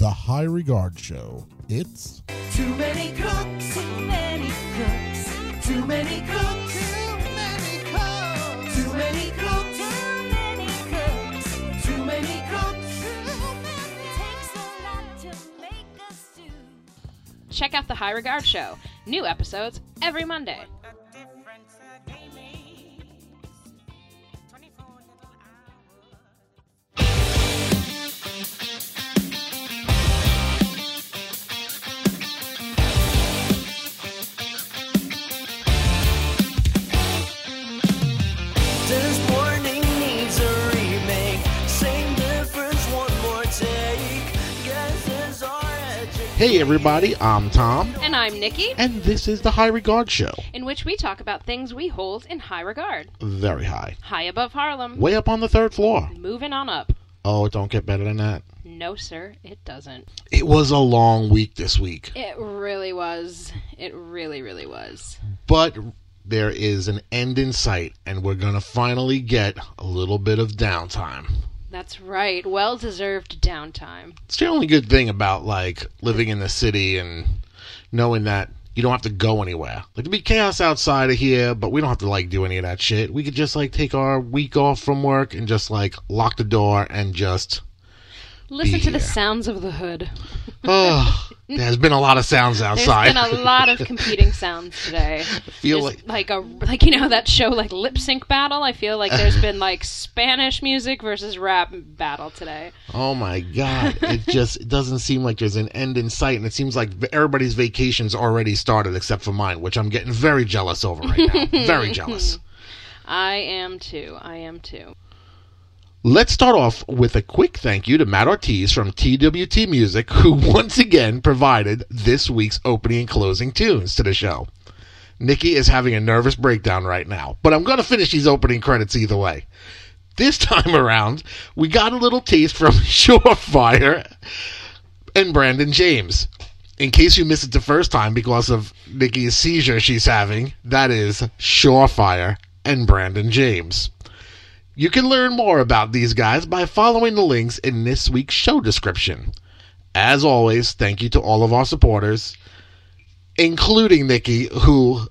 The High Regard Show. It's Too many cooks. Too many cooks. Too many cooks. Too many cooks. Too many cooks. Too many cooks. Too many cooks. Takes a lot to make a stew. Check out the High Regard Show. New episodes every Monday. Hey everybody, I'm Tom, And I'm Nikki, and this is the High Regard Show. in which we talk about things we hold in high regard. Very high. High above Harlem. Way up on the third floor. Moving on up. Oh, it don't get better than that. No, sir, it doesn't. It was a long week this week, It really was. It really, really was. but there is an end in sight, and we're gonna finally get a little bit of downtime. That's right. Well deserved downtime. It's the only good thing about like living in the city and knowing that you don't have to go anywhere. Like there'd be chaos outside of here, but we don't have to like do any of that shit. We could just like take our week off from work and just like lock the door and just Listen to the sounds of the hood. oh, there's been a lot of sounds outside. There's been a lot of competing sounds today. I feel There's like like a like you know that show like lip sync battle. I feel like there's been like Spanish music versus rap battle today. oh my god, it just it doesn't seem like there's an end in sight, and it seems like everybody's vacations already started except for mine, which I'm getting very jealous over right now. very jealous. I am too. I am too. Let's start off with a quick thank you to Matt Ortiz from TWT Music, who once again provided this week's opening and closing tunes to the show. Nikki is having a nervous breakdown right now, but I'm going to finish these opening credits either way. This time around, we got a little taste from Surefire and Brandon James. In case you missed it the first time because of Nikki's seizure she's having, that is Surefire and Brandon James. You can learn more about these guys by following the links in this week's show description. As always, thank you to all of our supporters, including Nikki, who.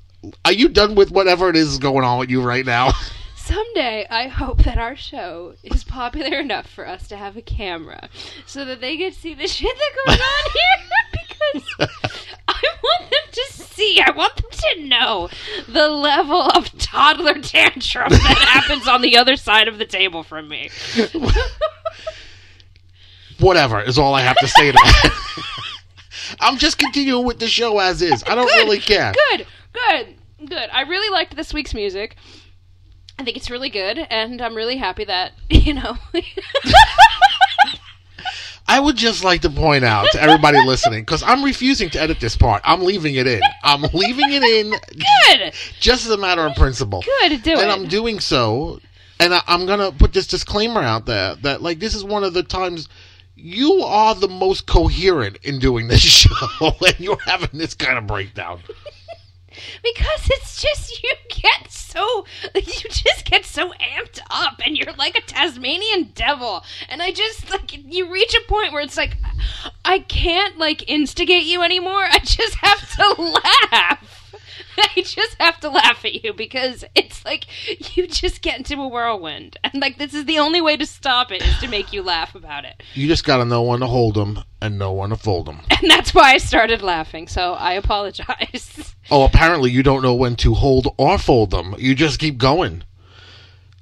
Are you done with whatever it is going on with you right now? Someday, I hope that our show is popular enough for us to have a camera so that they can see the shit that goes on here because I want them to see, I want them to know the level of toddler tantrum that happens on the other side of the table from me. Whatever is all I have to say to that. I'm just continuing with the show as is. I don't really care. Good, good, good. I really liked this week's music. I think it's really good, and I'm really happy that, you know. I would just like to point out to everybody listening, because I'm refusing to edit this part. I'm leaving it in. I'm leaving it in good! just as a matter of principle. Good, do and it. And I'm doing so, and I, I'm gonna put this disclaimer out there that like this is one of the times you are the most coherent in doing this show, and you're having this kind of breakdown. Because it's just you get so you just get so amped up and you're like a Tasmanian devil and I just like you reach a point where it's like I can't like instigate you anymore. I just have to laugh. I just have to laugh at you because it's like you just get into a whirlwind and like this is the only way to stop it is to make you laugh about it. You just gotta know when to hold them and know when to fold them. And that's why I started laughing. So I apologize. Oh, apparently you don't know when to hold or fold them. You just keep going.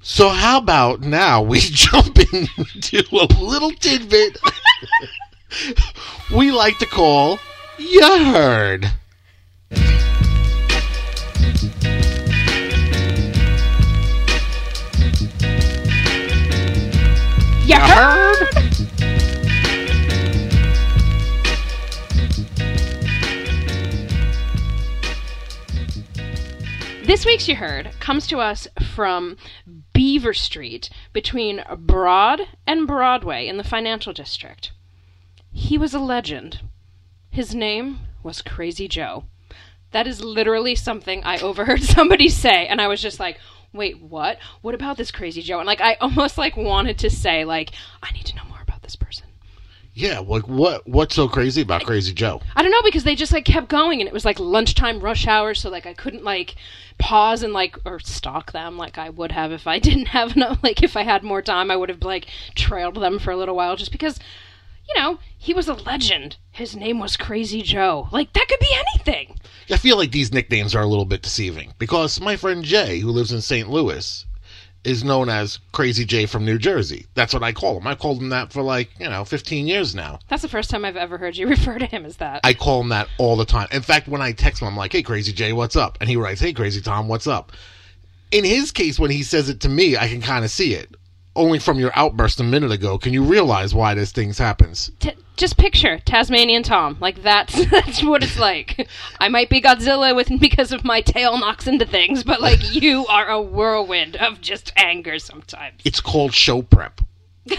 So how about now we jump into a little tidbit we like to call You Heard. You heard? This week's You Heard comes to us from Beaver Street between Broad and Broadway in the financial district. He was a legend. His name was Crazy Joe. That is literally something I overheard somebody say, and I was just like, wait, what? What about this Crazy Joe? And like, I almost like wanted to say, like, I need to know more about this person. Yeah, like what? What's so crazy about Crazy Joe? I don't know because they just like kept going and it was like lunchtime rush hour, so like I couldn't like pause and like or stalk them like I would have if I didn't have enough. Like if I had more time, I would have like trailed them for a little while just because, you know, he was a legend. His name was Crazy Joe. Like that could be anything. I feel like these nicknames are a little bit deceiving because my friend Jay, who lives in St. Louis, is known as Crazy Jay from New Jersey. That's what I call him. I've called him that for like, you know, 15 years now. That's the first time I've ever heard you refer to him as that. I call him that all the time. In fact, when I text him, I'm like, hey, Crazy Jay, what's up? And he writes, hey, Crazy Tom, what's up? In his case, when he says it to me, I can kind of see it. Only from your outburst a minute ago, can you realize why this thing happens? T- just picture Tasmanian Tom. Like that's that's what it's like. I might be Godzilla with because of my tail knocks into things, but like you are a whirlwind of just anger sometimes. It's called show prep. I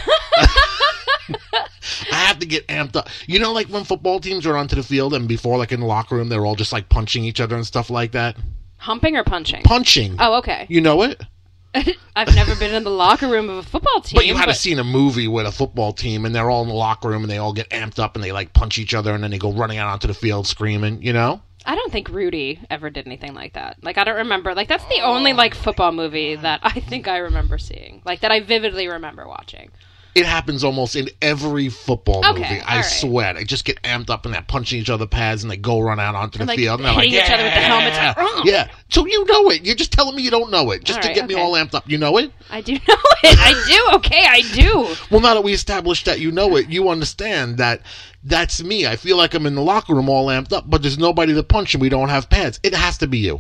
have to get amped up. You know, like when football teams are onto the field and before, like in the locker room, they're all just like punching each other and stuff like that. Humping or punching? Punching. Oh, okay. You know it? I've never been in the locker room of a football team. But you had to seen a movie with a football team and they're all in the locker room and they all get amped up and they like punch each other and then they go running out onto the field screaming, you know? I don't think Rudy ever did anything like that. Like I don't remember. Like that's the only oh, like football movie that I think I remember seeing. Like that I vividly remember watching. It happens almost in every football Okay, movie. I right. swear. They just get amped up and they're punching each other pads and they go run out onto the like, field and they're like, hitting each other with the helmets, like, "Yeah." "Oh." Yeah. So you know it. You're just telling me you don't know it just All to right, get me all amped up. You know it? I do know it. I do. Okay, I do. Well, now that we established that you know it, you understand that that's me. I feel like I'm in the locker room all amped up, but there's nobody to punch and we don't have pads. It has to be you.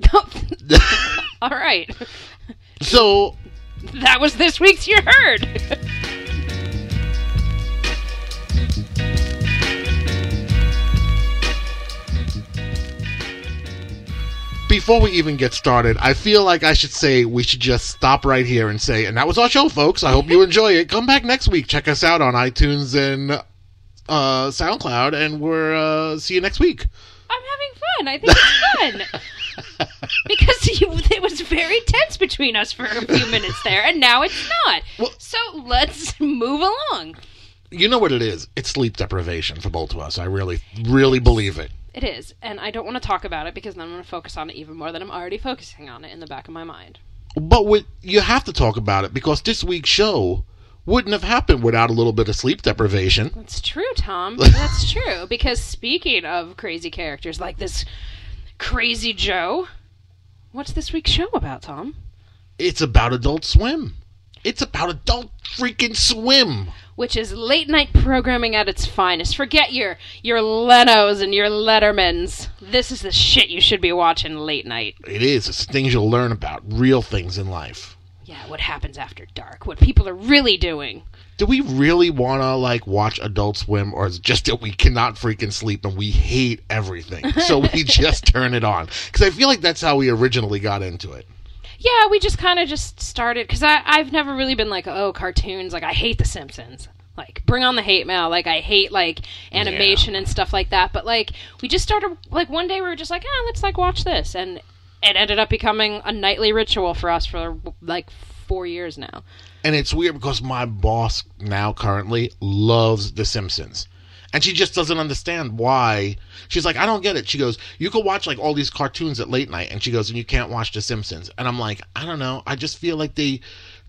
All right. So That was this week's You Heard. before we even get started, I feel like I should say we should just stop right here and say, and that was our show, folks. I hope you enjoy it. Come back next week. Check us out on iTunes and uh, SoundCloud, and we're uh, see you next week. I'm having fun. I think it's fun. because you, it was very tense between us for a few minutes there, and now it's not. Well- so let's move along. You know what it is? It's sleep deprivation for both of us. I really, really believe it. It is, and I don't want to talk about it because then I'm going to focus on it even more than I'm already focusing on it in the back of my mind. But what, you have to talk about it because this week's show wouldn't have happened without a little bit of sleep deprivation. That's true, Tom. That's true. Because speaking of crazy characters like this crazy Joe, what's this week's show about, Tom? It's about Adult Swim. It's about Adult freaking Swim. Which is late night programming at its finest. Forget your your Lenos and your Lettermans. This is the shit you should be watching late night. It is. It's things you'll learn about, real things in life. Yeah, what happens after dark? What people are really doing? Do we really want to like watch Adult Swim, or is it just that we cannot freaking sleep and we hate everything, so we just turn it on? Because I feel like that's how we originally got into it. Yeah, we just kind of just started because I've never really been like, oh, cartoons. Like, I hate The Simpsons. Like, bring on the hate mail. Like, I hate like animation and stuff like that. But like, we just started like one day we were just like, ah, let's like watch this, and it ended up becoming a nightly ritual for us for like four years now. And it's weird because my boss now currently loves The Simpsons. And she just doesn't understand why. She's like, I don't get it. She goes, You could watch like all these cartoons at late night. And she goes, And you can't watch The Simpsons. And I'm like, I don't know. I just feel like they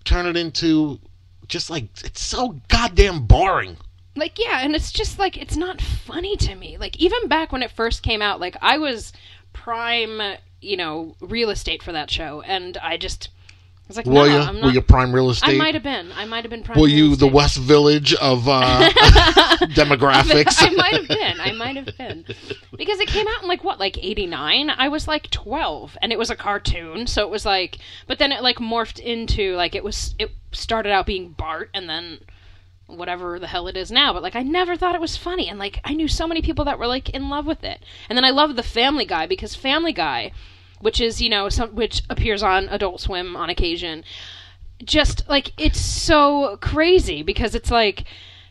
turn it into just like, it's so goddamn boring. Like, yeah, and it's just like it's not funny to me. Like, even back when it first came out, like I was prime, you know, real estate for that show, and I just was like, Were no, you? I'm not. Were you prime real estate? I might have been. I might have been prime. Were you the. West Village of uh, demographics? I might have been. I might have been. Because it came out in like what, like 89? I was like 12 and it was a cartoon, so it was like but then it like morphed into like it was it started out being Bart and then whatever the hell it is now, but like I never thought it was funny and like I knew so many people that were like in love with it. And then I loved the Family Guy because Family Guy, which is, you know, some which appears on Adult Swim on occasion, just like it's so crazy because it's like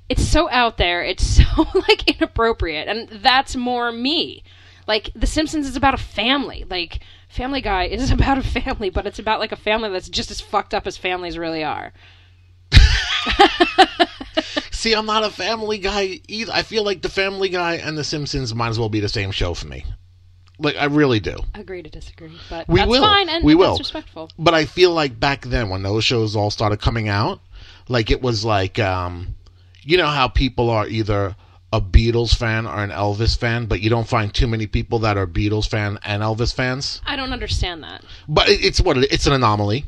it's so out there. It's so like inappropriate. And that's more me. Like the simpsons is about a family. Like family guy is about a family but it's about like a family that's just as fucked up as families really are. See, I'm not a Family Guy either. I feel like the Family Guy and the Simpsons might as well be the same show for me. Like I really do. Agree to disagree, but We that's will. fine and We that's will. respectful. But I feel like back then when those shows all started coming out, like it was like um you know how people are either a Beatles fan or an Elvis fan, but you don't find too many people that are Beatles fan and Elvis fans. I don't understand that. But it, it's what it, it's an anomaly.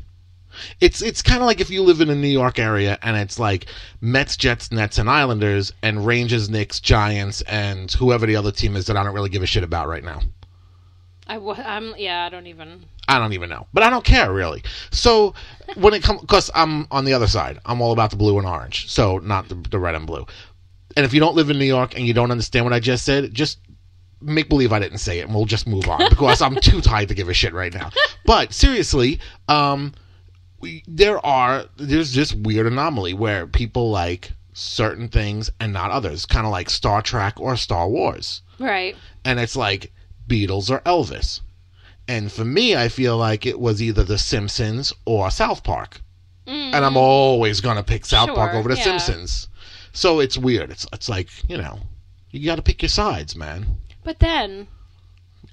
It's it's kind of like if you live in a New York area and it's like Mets, Jets, Nets, and Islanders, and Rangers, Knicks, Giants, and whoever the other team is that I don't really give a shit about right now. I w- I'm yeah. I don't even. I don't even know, but I don't care really. So when it comes, because I'm on the other side, I'm all about the blue and orange, so not the, the red and blue. And if you don't live in New York and you don't understand what I just said, just make believe I didn't say it, and we'll just move on because I'm too tired to give a shit right now. But seriously, um, we, there are there's this weird anomaly where people like certain things and not others, kind of like Star Trek or Star Wars Right. and it's like Beatles or Elvis. And for me, I feel like it was either The Simpsons or South Park. And I'm mm. always going to pick South Park over The yeah. Simpsons. So it's weird. It's it's like, you know, you got to pick your sides, man. But then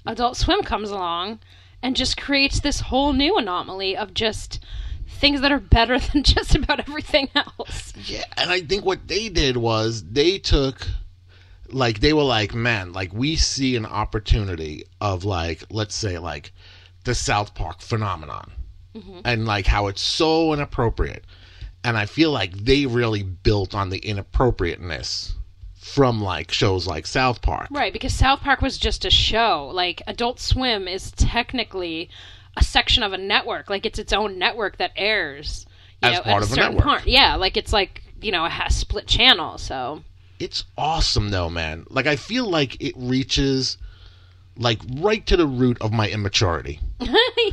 Adult Swim comes along and just creates this whole new anomaly of just things that are better than just about everything else. Yeah, and I think what they did was they took like they were like, man, like we see an opportunity of like let's say like the South Park phenomenon. Mm-hmm. And like how it's so inappropriate. And I feel like they really built on the inappropriateness from like shows like South Park. Right, because South Park was just a show. Like Adult Swim is technically a section of a network. Like it's its own network that airs. You As know, part of a network. Part. Yeah, like it's like you know, a has split channel, so It's awesome though, man. Like I feel like it reaches like right to the root of my immaturity.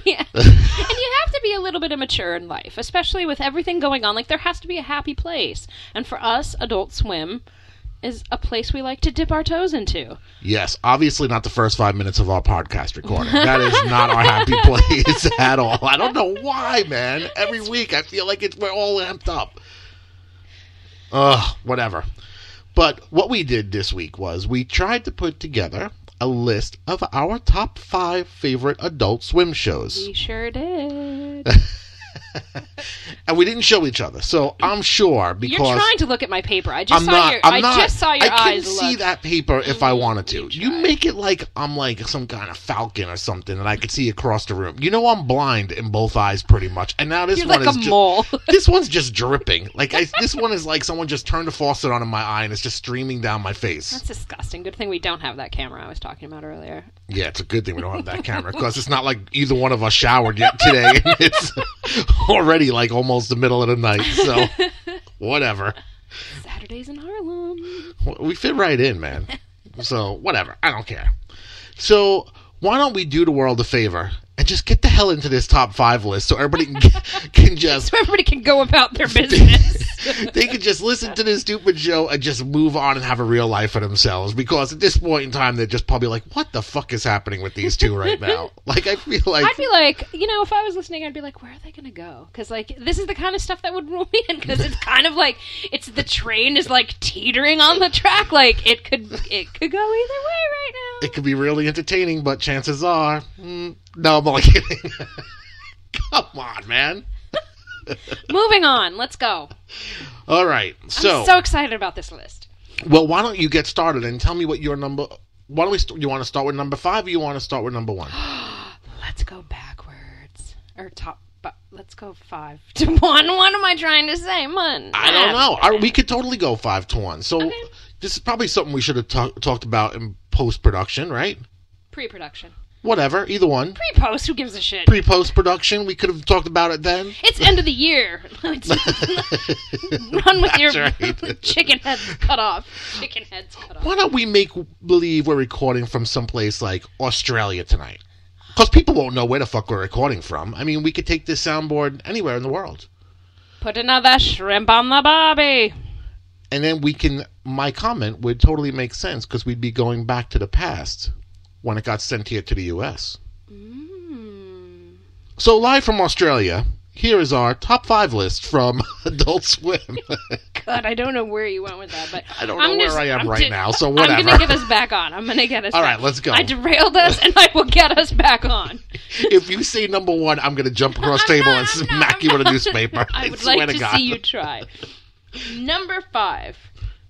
yeah. and you have to be a little bit immature in life, especially with everything going on. Like there has to be a happy place. And for us, Adult Swim is a place we like to dip our toes into. Yes, obviously not the first five minutes of our podcast recording. That is not our happy place at all. I don't know why, man. Every week I feel like it's we're all amped up. Ugh, whatever. But what we did this week was we tried to put together a list of our top five favorite adult swim shows. We sure did. And we didn't show each other. So I'm sure because You're trying to look at my paper. I just I'm saw not. your I'm I not. just saw your I can see that paper if I mm, wanted to. you You make it like I'm like some kind of falcon or something, and I could see across the room. You know, I'm blind in both eyes pretty much, and now this You're one like is a mole. this one's just dripping. Like I, this one is like someone just turned a faucet on in my eye, and it's just streaming down my face. That's disgusting. Good thing we don't have that camera I was talking about earlier. Yeah, it's a good thing we don't have that camera because it's not like either one of us showered yet today. already like almost the middle of the night. So whatever. Saturdays in Harlem. We fit right in, man. So whatever. I don't care. So why don't we do the world a favor and just get the hell into this top five list so everybody can, can just So everybody can go about their business. they can just listen to this stupid show and just move on and have a real life for themselves. Because at this point in time, they're just probably like, "What the fuck is happening with these two right now?" Like I feel like I'd be like, you know, if I was listening, I'd be like, where are they going to go? Because like this is the kind of stuff that would rule me in. Because it's kind of like it's the train is like teetering on the track. Like it could it could go either way right now. it could be really entertaining, but chances are, mm, no, I'm only kidding. Come on, man. Moving on, let's go. All right, so, I'm so excited about this list. well, why don't you get started and tell me what your number? Why don't we? St- you want to start with number five, or you want to start with number one? Let's go backwards or top. But let's go five to one. What am I trying to say, man? I don't know. I, we could totally go five to one. So Okay. this is probably something we should have ta- talked about in post production, right? Pre-production, Whatever, either one. pre-post. Who gives a shit? Pre post production, we could have talked about it then. It's end of the year. Run with your right. chicken heads cut off. Chicken heads cut off. Why don't we make believe we're recording from someplace like Australia tonight? Because people won't know where the fuck we're recording from. I mean, we could take this soundboard anywhere in the world. Put another shrimp on the barbie. And then we can, my comment would totally make sense because we'd be going back to the past when it got sent here to the U.S. Mm. So, live from Australia, here is our top five list from Adult Swim. God, I don't know where you went with that, but I don't know I'm where just- I am I'm right di- now, so whatever. I'm gonna get us back on. I'm gonna get us. All back. right, let's go. I derailed us, and I will get us back on. if you say number one, I'm going to jump across table not- and smack not- you with a newspaper. I would swear like to to God. see you try. Number five,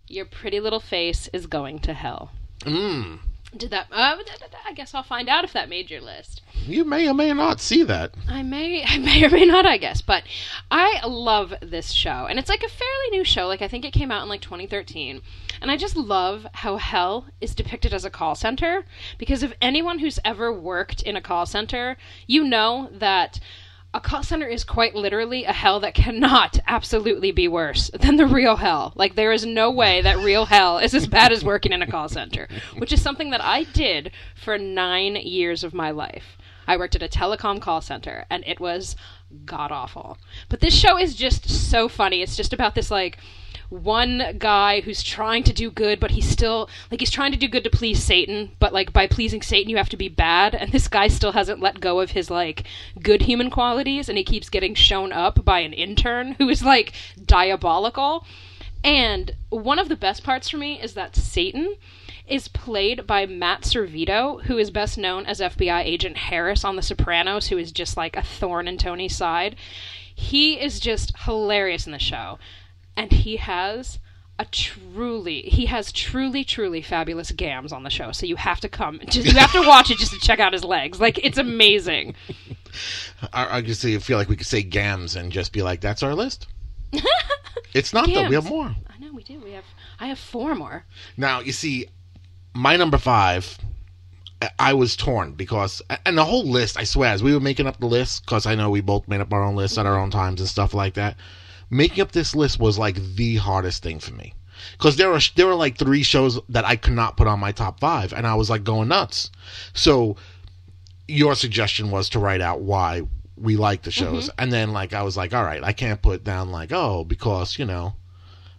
your pretty little face is going to hell. Mm, Did that? Uh, I guess I'll find out if that made your list. you may or may not see that. I may, I may or may not, I guess, but I love this show, and it's like a fairly new show. Like I think it came out in like 2013, and I just love how hell is depicted as a call center. Because if anyone who's ever worked in a call center, you know that. A call center is quite literally a hell that cannot absolutely be worse than the real hell. Like, there is no way that real hell is as bad as working in a call center, which is something that I did for nine years of my life. I worked at a telecom call center, and it was god awful. But this show is just so funny. It's just about this like one guy who's trying to do good, but he's still like he's trying to do good to please Satan, but like by pleasing Satan you have to be bad, and this guy still hasn't let go of his like good human qualities, and he keeps getting shown up by an intern who is like diabolical. And one of the best parts for me is that Satan is played by Matt Servitto, who is best known as FBI agent Harris on The Sopranos, who is just like a thorn in Tony's side. He is just hilarious in the show. And he has a truly he has truly truly fabulous gams on the show so you have to come just you have to watch it just to check out his legs like it's amazing I, I just feel like we could say gams and just be like, that's our list. It's not though. We have more. i know we do we have i have four more Now you see, my number five. I- I was torn because, and the whole list. I swear, as we were making up the list, because I know we both made up our own lists at our own times and stuff like that. Making up this list was like the hardest thing for me, because there were there were like three shows that I could not put on my top five, and I was like going nuts. So, your suggestion was to write out why we like the shows, mm-hmm. and then like I was like, all right, I can't put down like oh because you know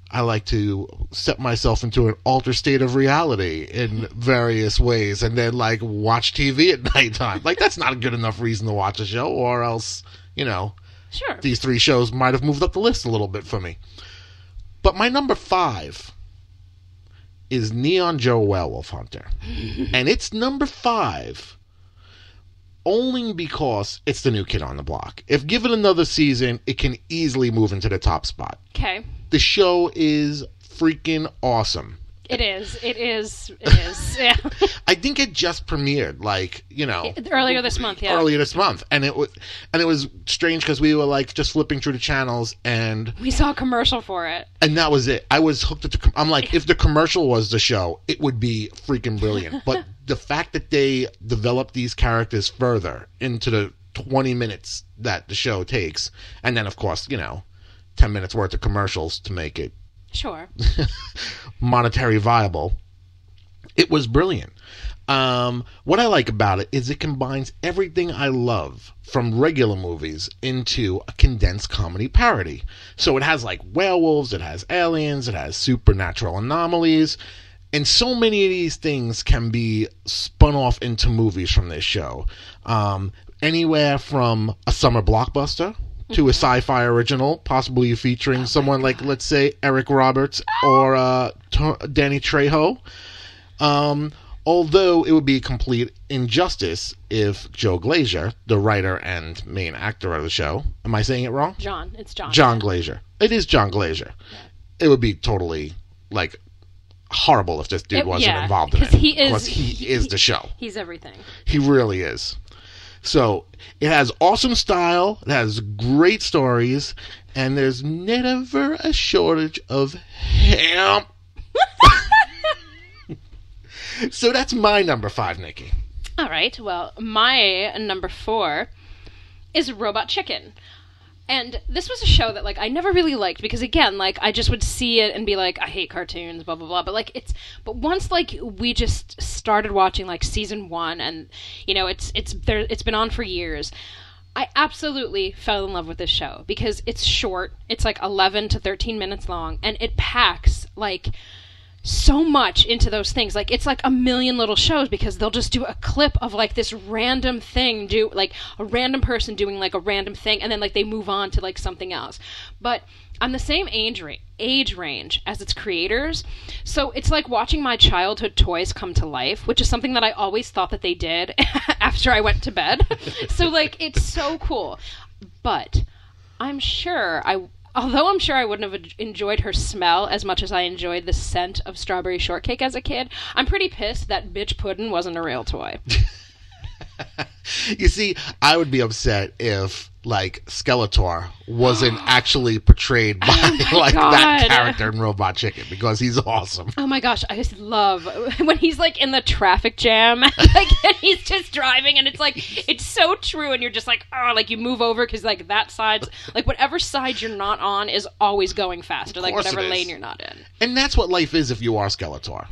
I like to set myself into an altered state of reality in mm-hmm. various ways and then like watch TV at nighttime. Like that's not a good enough reason to watch a show or else, you know, sure these three shows might have moved up the list a little bit for me. But my number 5 is Neon Joe Werewolf Hunter. and it's number 5 only because it's the new kid on the block. If given another season, it can easily move into the top spot okay the show is freaking awesome. It is. It is. It is. Yeah. I think it just premiered, like you know, earlier this month yeah. Earlier this month, and it was and it was strange because we were like just flipping through the channels, and we saw a commercial for it. And that was it. I was hooked at the. com- I'm like, if the commercial was the show, it would be freaking brilliant. But the fact that they developed these characters further into the 20 minutes that the show takes, and then of course, you know, 10 minutes worth of commercials to make it sure monetary viable. It was brilliant. Um, what I like about it is it combines everything I love from regular movies into a condensed comedy parody. So it has like werewolves, it has aliens, it has supernatural anomalies, and so many of these things can be spun off into movies from this show. Um, anywhere from a summer blockbuster to a sci-fi original, possibly featuring someone like, let's say, Eric Roberts or uh, T- Danny Trejo. Um, although it would be a complete injustice if Joe Glaser, the writer and main actor of the show, am I saying it wrong? john it's john Jon Glaser. It is Jon Glaser. It would be totally like horrible if this dude It- wasn't yeah, involved in it he is- because he is the show. he's everything He really is. So it has awesome style, it has great stories, and there's never a shortage of ham. so that's my number five, Nikki. All right. Well, my number four is Robot Chicken. And this was a show that like I never really liked because again, like I just would see it and be like, I hate cartoons, blah blah blah. But like it's but once like we just started watching like season one and you know, it's it's there it's been on for years. I absolutely fell in love with this show because it's short. It's like 11 to 13 minutes long and it packs like so much into those things. Like it's like a million little shows because they'll just do a clip of like this random thing, do like a random person doing like a random thing, and then like they move on to like something else. But I'm the same age ra- age range as its creators, so it's like watching my childhood toys come to life, which is something that I always thought that they did after I went to bed. so like it's so cool, but I'm sure I. Although I'm sure I wouldn't have enjoyed her smell as much as I enjoyed the scent of strawberry shortcake as a kid, I'm pretty pissed that bitch puddin' wasn't a real toy. You see, I would be upset if like Skeletor wasn't actually portrayed by oh like that character in Robot Chicken because he's awesome. Oh my gosh, I just love when he's like in the traffic jam, like and he's just driving, and it's like it's so true, and you're just like, oh, like you move over because like that side's like whatever side you're not on is always going faster, like whatever lane you're not in. And that's what life is if you are Skeletor.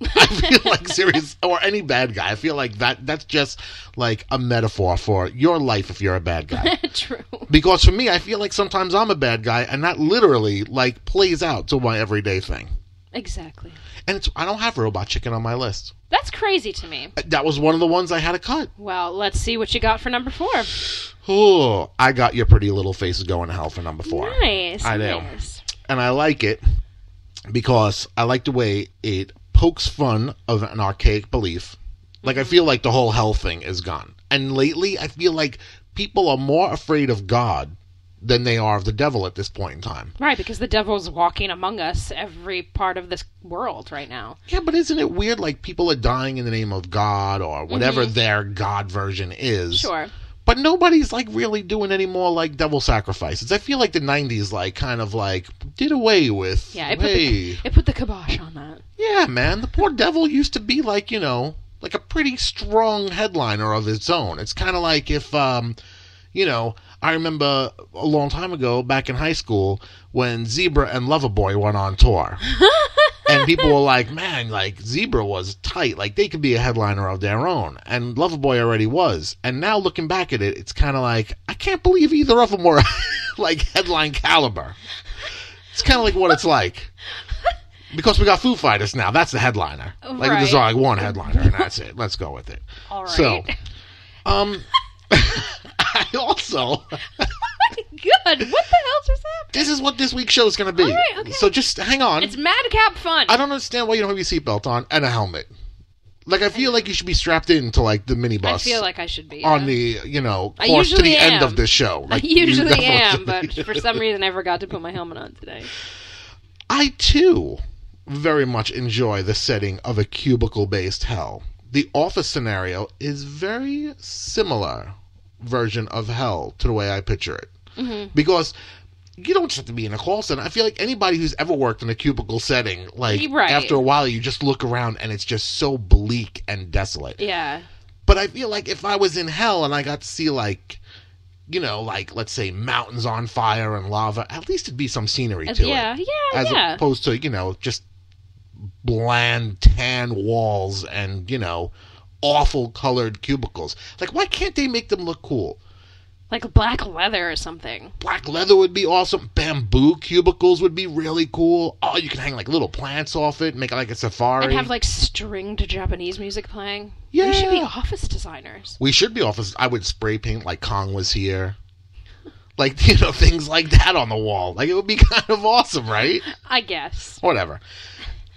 I feel like serious or any bad guy. I feel like that that's just like a metaphor for your life if you're a bad guy. True. Because for me, I feel like sometimes I'm a bad guy, and that literally like plays out to my everyday thing. Exactly. And it's I don't have Robot Chicken on my list. That's crazy to me. Uh, that was one of the ones I had to cut. Well, let's see what you got for number four. Oh, I got your pretty little faces going to hell for number four. Nice. I know. nice. and I like it because I like the way it pokes fun of an archaic belief. Like I feel like the whole hell thing is gone. And lately I feel like people are more afraid of God than they are of the devil at this point in time. Right, because the devil's walking among us every part of this world right now. Yeah, but isn't it weird like people are dying in the name of God or whatever mm-hmm. their God version is? Sure. But nobody's like really doing any more like devil sacrifices. I feel like the '90s like kind of like did away with. Yeah, it put, hey, the, it put the kibosh on that. Yeah, man, the poor devil used to be like, you know, like a pretty strong headliner of its own. It's kind of like if, um, you know, I remember a long time ago, back in high school, when Zebra and Loverboy went on tour. and people were like, man, like, Zebra was tight. Like, they could be a headliner of their own. And Loverboy already was. And now looking back at it, it's kind of like, I can't believe either of them were, like, headline caliber. It's kind of like what it's like. Because we got Foo Fighters now. That's the headliner. Like there's Right. only one headliner, and that's it. Let's go with it. All right. So, um, I also Good. What the hell just happened? this is what this week's show is going to be. All right, okay. So just hang on. It's madcap fun. I don't understand why you don't have your seatbelt on and a helmet. Like I feel like you should be strapped into like the minibus. I feel like I should be. on yeah. the you know I course to the usually end of this show. I Like, you usually am, but for some reason I forgot to put my helmet on today. I too very much enjoy the setting of a cubicle based hell. The office scenario is very similar version of hell to the way I picture it. Mm-hmm. Because you don't just have to be in a call center. I feel like anybody who's ever worked in a cubicle setting, like Right. after a while, you just look around and it's just so bleak and desolate. Yeah. But I feel like if I was in hell and I got to see like, you know, like let's say mountains on fire and lava, at least it'd be some scenery to yeah, it, yeah, as yeah. opposed to you know just bland tan walls and you know awful colored cubicles. Like, why can't they make them look cool? Like black leather or something. Black leather would be awesome. Bamboo cubicles would be really cool. Oh, you can hang like little plants off it, make it like a safari. And have like stringed Japanese music playing. Yeah. We should be office designers. We should be office. I would spray paint like Kong was here. Like, you know, things like that on the wall. Like, it would be kind of awesome, right? I guess. Whatever.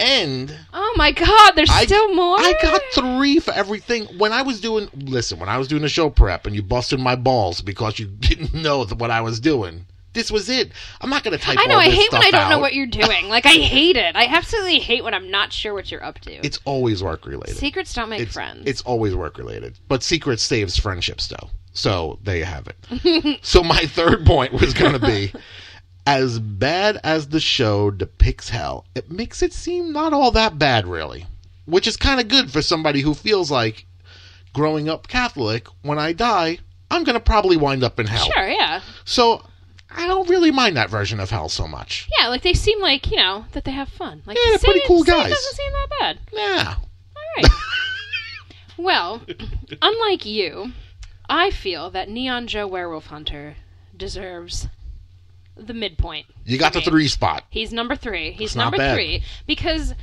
And Oh my god, there's I, still more? I got three for everything. When I was doing, listen, when I was doing the show prep and you busted my balls because you didn't know what I was doing, this was it. I'm not going to type I know, I hate when I don't know what you're doing. Like I hate it. I absolutely hate when I'm not sure what you're up to. It's always work related. Secrets don't make it's, friends. It's always work related. But secrets saves friendships, though. So there you have it. so my third point was going to be as bad as the show depicts hell, it makes it seem not all that bad, really. Which is kind of good for somebody who feels like growing up Catholic, when I die, I'm going to probably wind up in hell. Sure, yeah. So I don't really mind that version of hell so much. Yeah, like they seem like, you know, that they have fun. Like Yeah, they're pretty cool guys. doesn't seem that bad. Yeah. All right. well, unlike you, I feel that Neon Joe Werewolf Hunter deserves the midpoint. You got the me. three spot. He's number three. He's That's number three because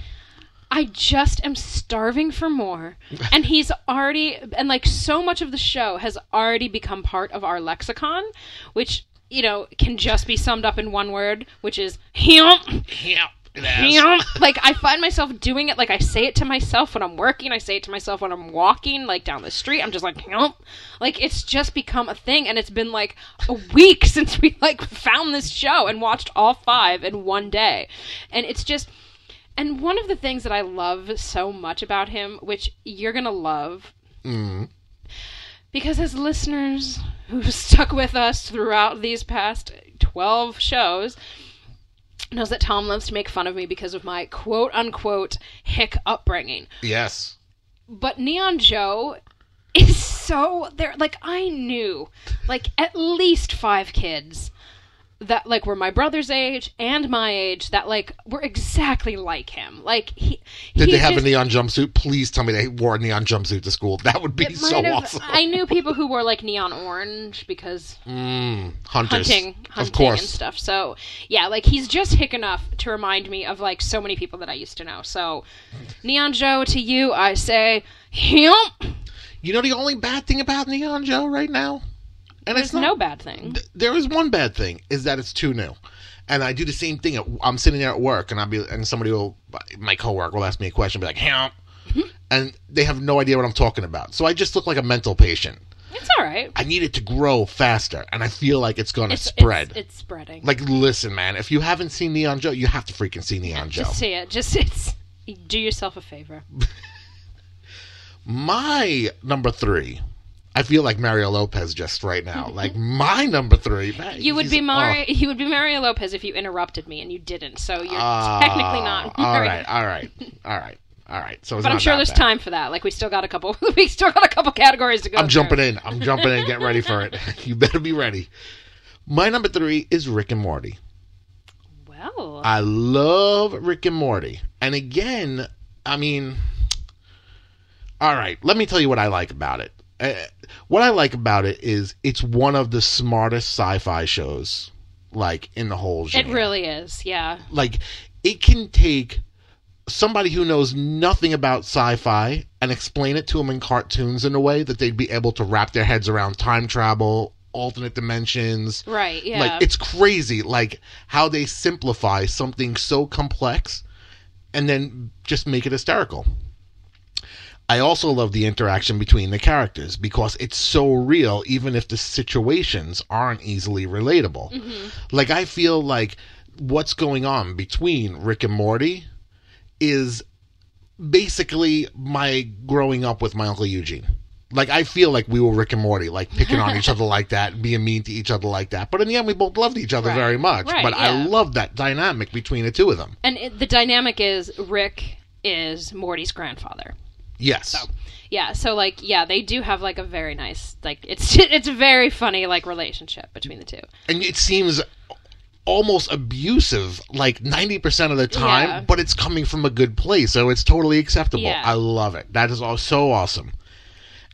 I just am starving for more. and he's already, and like so much of the show has already become part of our lexicon, which, you know, can just be summed up in one word, which is him. Yeah. Like I find myself doing it. Like I say it to myself when I'm working. I say it to myself when I'm walking, like down the street. I'm just like, him. Like it's just become a thing, and it's been like a week since we like found this show and watched all five in one day, and it's just. And one of the things that I love so much about him, which you're gonna love, mm-hmm. because as listeners who've stuck with us throughout these past 12 shows knows that Tom loves to make fun of me because of my quote unquote hick upbringing. Yes. But Neon Joe is so there like I knew like at least 5 kids that like were my brother's age and my age that like were exactly like him. Like he Did he they have just, a neon jumpsuit? Please tell me they wore a neon jumpsuit to school. That would be so have- awesome. I knew people who wore like neon orange because Mm, hunters. hunting, hunting of course. and stuff. So yeah, like he's just hick enough to remind me of like so many people that I used to know. So Neon Joe, to you, I say him. You know the only bad thing about Neon Joe right now? And There's not, no bad thing. th- there is one bad thing is that it's too new and i do the same thing at, i'm sitting there at work and i'll be and somebody will my coworker will ask me a question be like "Huh?" Mm-hmm. and they have no idea what i'm talking about so i just look like a mental patient It's all right. i need it to grow faster and i feel like it's gonna spread It's, it's spreading. like listen man if you haven't seen neon joe you have to freaking see neon joe just see it. Just it's. Do yourself a favor. my number three I feel like Mario Lopez just right now. Like my number three. man, You would be Mario. oh. You would be Mario Lopez if you interrupted me and you didn't. So you're Ah, technically not. All Mario. right, all right, all right, all right. So, it's But I'm sure there's bad. time for that. Like we still got a couple. we still got a couple categories to go. I'm through. jumping in. I'm jumping in. Get ready for it. You better be ready. My number three is Rick and Morty. Well, I love Rick and Morty. And again, I mean, all right, let me tell you what I like about it. Uh, what I like about it is it's one of the smartest sci-fi shows like in the whole genre. it really is. Yeah. like it can take somebody who knows nothing about sci-fi and explain it to them in cartoons in a way that they'd be able to wrap their heads around time travel alternate dimensions Right. Yeah. like it's crazy like how they simplify something so complex and then just make it hysterical I also love the interaction between the characters because it's so real, even if the situations aren't easily relatable. Mm-hmm. Like, I feel like what's going on between Rick and Morty is basically my growing up with my Uncle Eugene. Like, I feel like we were Rick and Morty, like picking on each other like that, being mean to each other like that. But in the end, we both loved each other Right. very much. Right, but I love that dynamic between the two of them. and it, the dynamic is Rick is Morty's grandfather. Yes. Yeah, so like yeah, they do have like a very nice like it's it's a very funny like relationship between the two. and it seems almost abusive like 90% of the time Yeah. but it's coming from a good place so it's totally acceptable Yeah. i love it that is all so awesome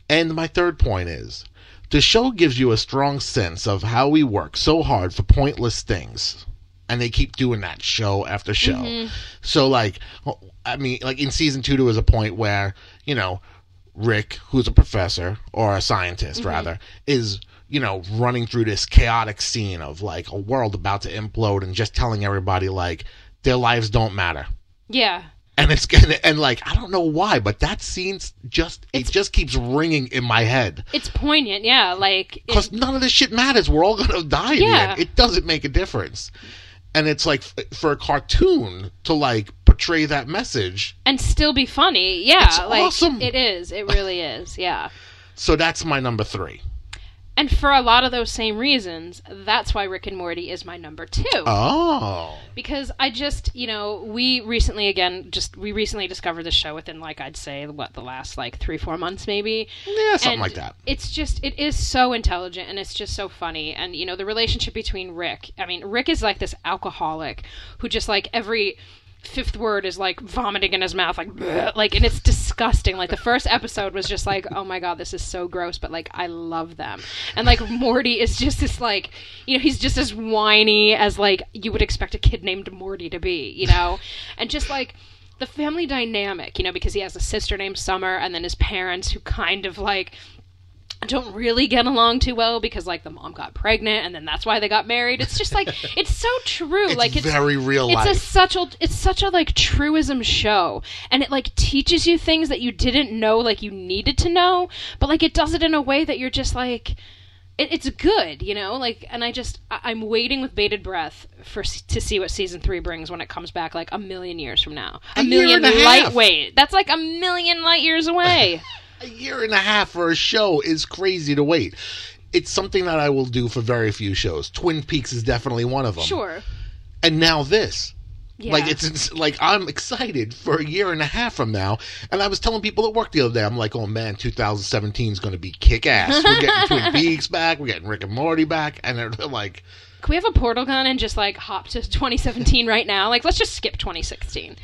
and my third point is the show gives you a strong sense of how we work so hard for pointless things and they keep doing that show after show Mm-hmm. so like i mean like in season two there was a point where you know Rick, who's a professor or a scientist Mm-hmm. rather, is you know running through this chaotic scene of like a world about to implode and just telling everybody like their lives don't matter. Yeah. And it's gonna and like I don't know why, but that scene's just it just keeps ringing in my head It's poignant, yeah, like because none of this shit matters. We're all gonna die Yeah. It doesn't make a difference. And it's like for a cartoon to like portray that message. and still be funny. Yeah, It's like awesome. it is. It really is. Yeah. So that's my number three. And for a lot of those same reasons, that's why Rick and Morty is my number 2. Oh. because I just, you know, we recently again just we recently discovered the show within like I'd say what the last like 3 4 months maybe. Yeah, something And like that. It's just it is so intelligent and it's just so funny and you know the relationship between Rick. I mean, Rick is like this alcoholic who just like every fifth word is like vomiting in his mouth, like "Bleh," like, and it's disgusting. Like the first episode was just like, oh my god, this is so gross, but like I love them. And like Morty is just this like, you know, he's just as whiny as like you would expect a kid named Morty to be, you know, and just like the family dynamic, you know, because he has a sister named Summer, and then his parents who kind of like don't really get along too well because like the mom got pregnant and then that's why they got married. It's just like it's so true. It's like it's very real it's a such a it's such a like truism show and it like teaches you things that you didn't know like you needed to know but like it does it in a way that you're just like it, it's good you know like and i just I, i'm waiting with bated breath for to see what season three brings when it comes back like a million years from now a, A million a half. lightweight that's like a million light years away a year and a half for a show is crazy to wait. It's something that I will do for very few shows. Twin Peaks is definitely one of them. sure And now this. yeah. Like it's, it's like I'm excited for a year and a half from now. And I was telling people at work the other day, I'm like, oh man, 2017 is going to be kick ass. We're getting Twin Peaks back. We're getting Rick and Morty back, and they're, like, Can we have a portal gun and just like hop to 2017 right now? Like, let's just skip 2016.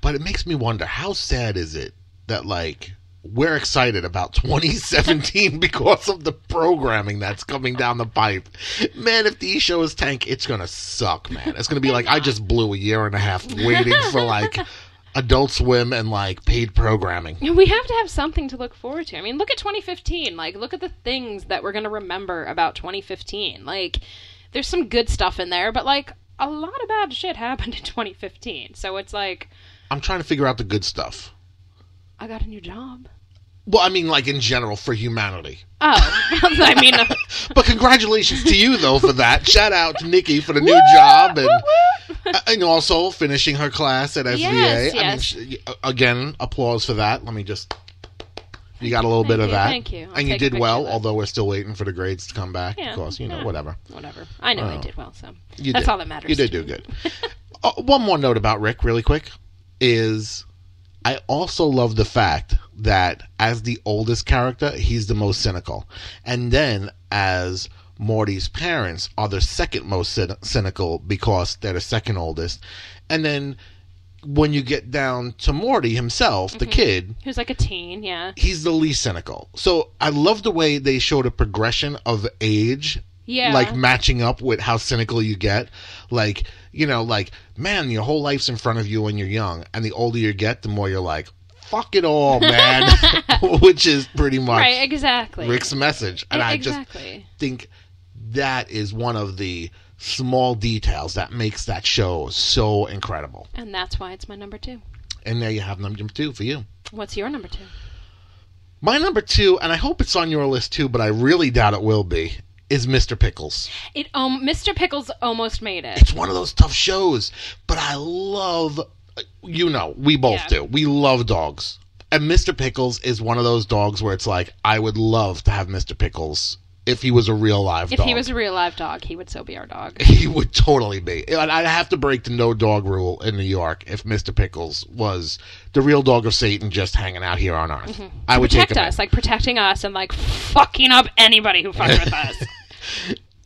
but it makes me wonder how sad is it that like we're excited about 2017 because of the programming that's coming down the pipe. Man, if these shows tank, it's gonna suck, man. It's gonna be like I just blew a year and a half waiting for like Adult Swim and like paid programming. We have to have something to look forward to. I mean, look at 2015. Like, look at the things that we're going to remember about 2015. Like, there's some good stuff in there, but like, a lot of bad shit happened in 2015. So it's like, I'm trying to figure out the good stuff. I got a new job. Well, I mean, like in general for humanity. Oh, I mean, uh, But congratulations to you though for that. Shout out to Nikki for the new job and Uh, and also finishing her class at SVA. Yes, I mean, yes. sh- again, applause for that. Let me just. You got a little Thank bit of that, thank you. I'll and you did well. Although we're still waiting for the grades to come back. Yeah, of course, you know, yeah. whatever. whatever. I know I Oh. did well, so You that's did. all that matters. You did do good. uh, one more note about Rick, really quick, is I also love the fact that as the oldest character, he's the most cynical, and then as Morty's parents are the second most cyn- cynical because they're the second oldest, and then when you get down to Morty himself, the mm-hmm. kid, Who's like a teen, yeah. he's the least cynical. So I love the way they showed a progression of age Yeah. like matching up with how cynical you get. Like, you know, like, man, your whole life's in front of you when you're young. And the older you get, the more you're like, fuck it all, man. Which is pretty much Right, exactly. Rick's message. And I just think that is one of the small details that makes that show so incredible. And that's why it's my number two. And there you have number two for you. What's your number two? My number two, and I hope it's on your list too, but I really doubt it will be, is Mr. Pickles. It um Mr. Pickles almost made it. it's one of those tough shows, but I love you know, we both Yeah. do. We love dogs. And Mr. Pickles is one of those dogs where it's like I would love to have Mr. Pickles if he was a real live If dog. he was a real live dog, he would so be our dog. he would totally be. I'd have to break the no dog rule in New York if Mr. Pickles was the real dog of Satan just hanging out here on Earth. I would Protect take him in. us, like protecting us and like fucking up anybody who fucks with us.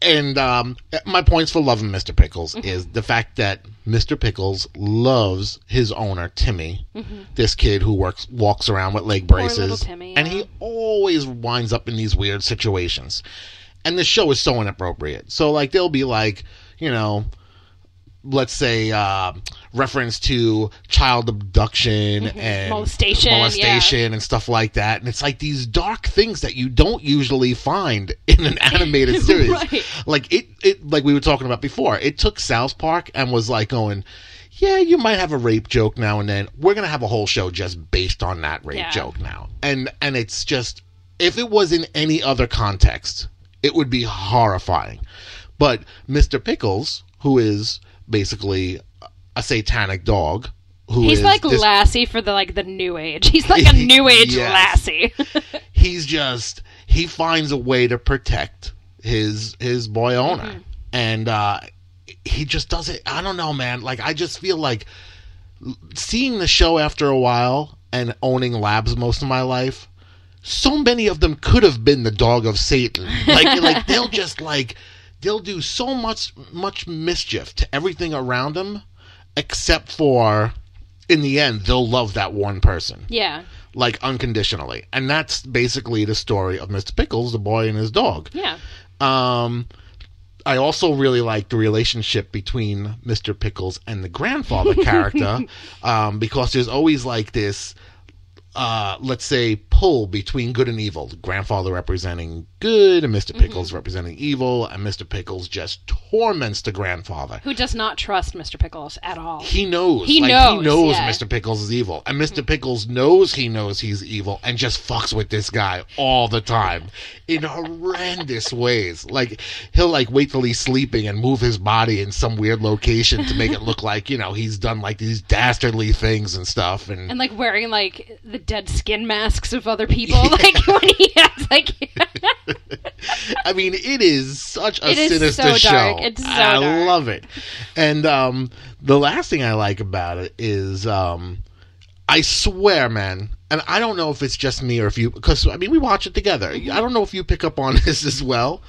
and um, my points for loving Mr. Pickles Mm-hmm. is the fact that Mr. Pickles loves his owner Timmy, this kid who works walks around with leg Mm-hmm. braces, Timmy, and yeah. he always winds up in these weird situations. And the show is so inappropriate. So like they'll be like, you know, let's say uh, reference to child abduction and Mm-hmm. Molestation, molestation and stuff like that. And it's like these dark things that you don't usually find in an animated series. Right. Like it, it, like we were talking about before. It took South Park and was like going, yeah, you might have a rape joke now and then. We're gonna have a whole show just based on that rape Yeah. joke now. And and it's just if it was in any other context, it would be horrifying. But Mr. Pickles, who is basically a satanic dog, who He's is like this- Lassie for the like the new age. He's like a new age Yes. Lassie. he's just he finds a way to protect his his boy owner Mm-hmm. and uh he just does it i don't know man like i just feel like seeing the show after a while and owning labs most of my life so many of them could have been the dog of satan like like they'll just like they'll do so much much mischief to everything around them except for in the end they'll love that one person Yeah. like unconditionally and that's basically the story of mr pickles the boy and his dog Yeah. um I also really like the relationship between Mr. Pickles and the grandfather character um, because there's always like this, uh, let's say, pull between good and evil. The grandfather representing good and mister Pickles representing evil, and Mr. Pickles just torments the grandfather. Who does not trust Mr. Pickles at all? He knows. He like, knows, He knows yeah. Mr. Pickles is evil. And Mr. Pickles knows he knows he's evil and just fucks with this guy all the time in horrendous ways. Like, he'll, like, wait till he's sleeping and move his body in some weird location to make it look like, you know, he's done, like, these dastardly things and stuff. And, and like wearing like the dead skin masks of other people, like when he has like I mean, it is such a It is sinister so show. dark. It's so I dark. love it. And um, the last thing I like about it is, um, I swear, man, and I don't know if it's just me or if you, because I mean, we watch it together. Mm-hmm. I don't know if you pick up on this as well.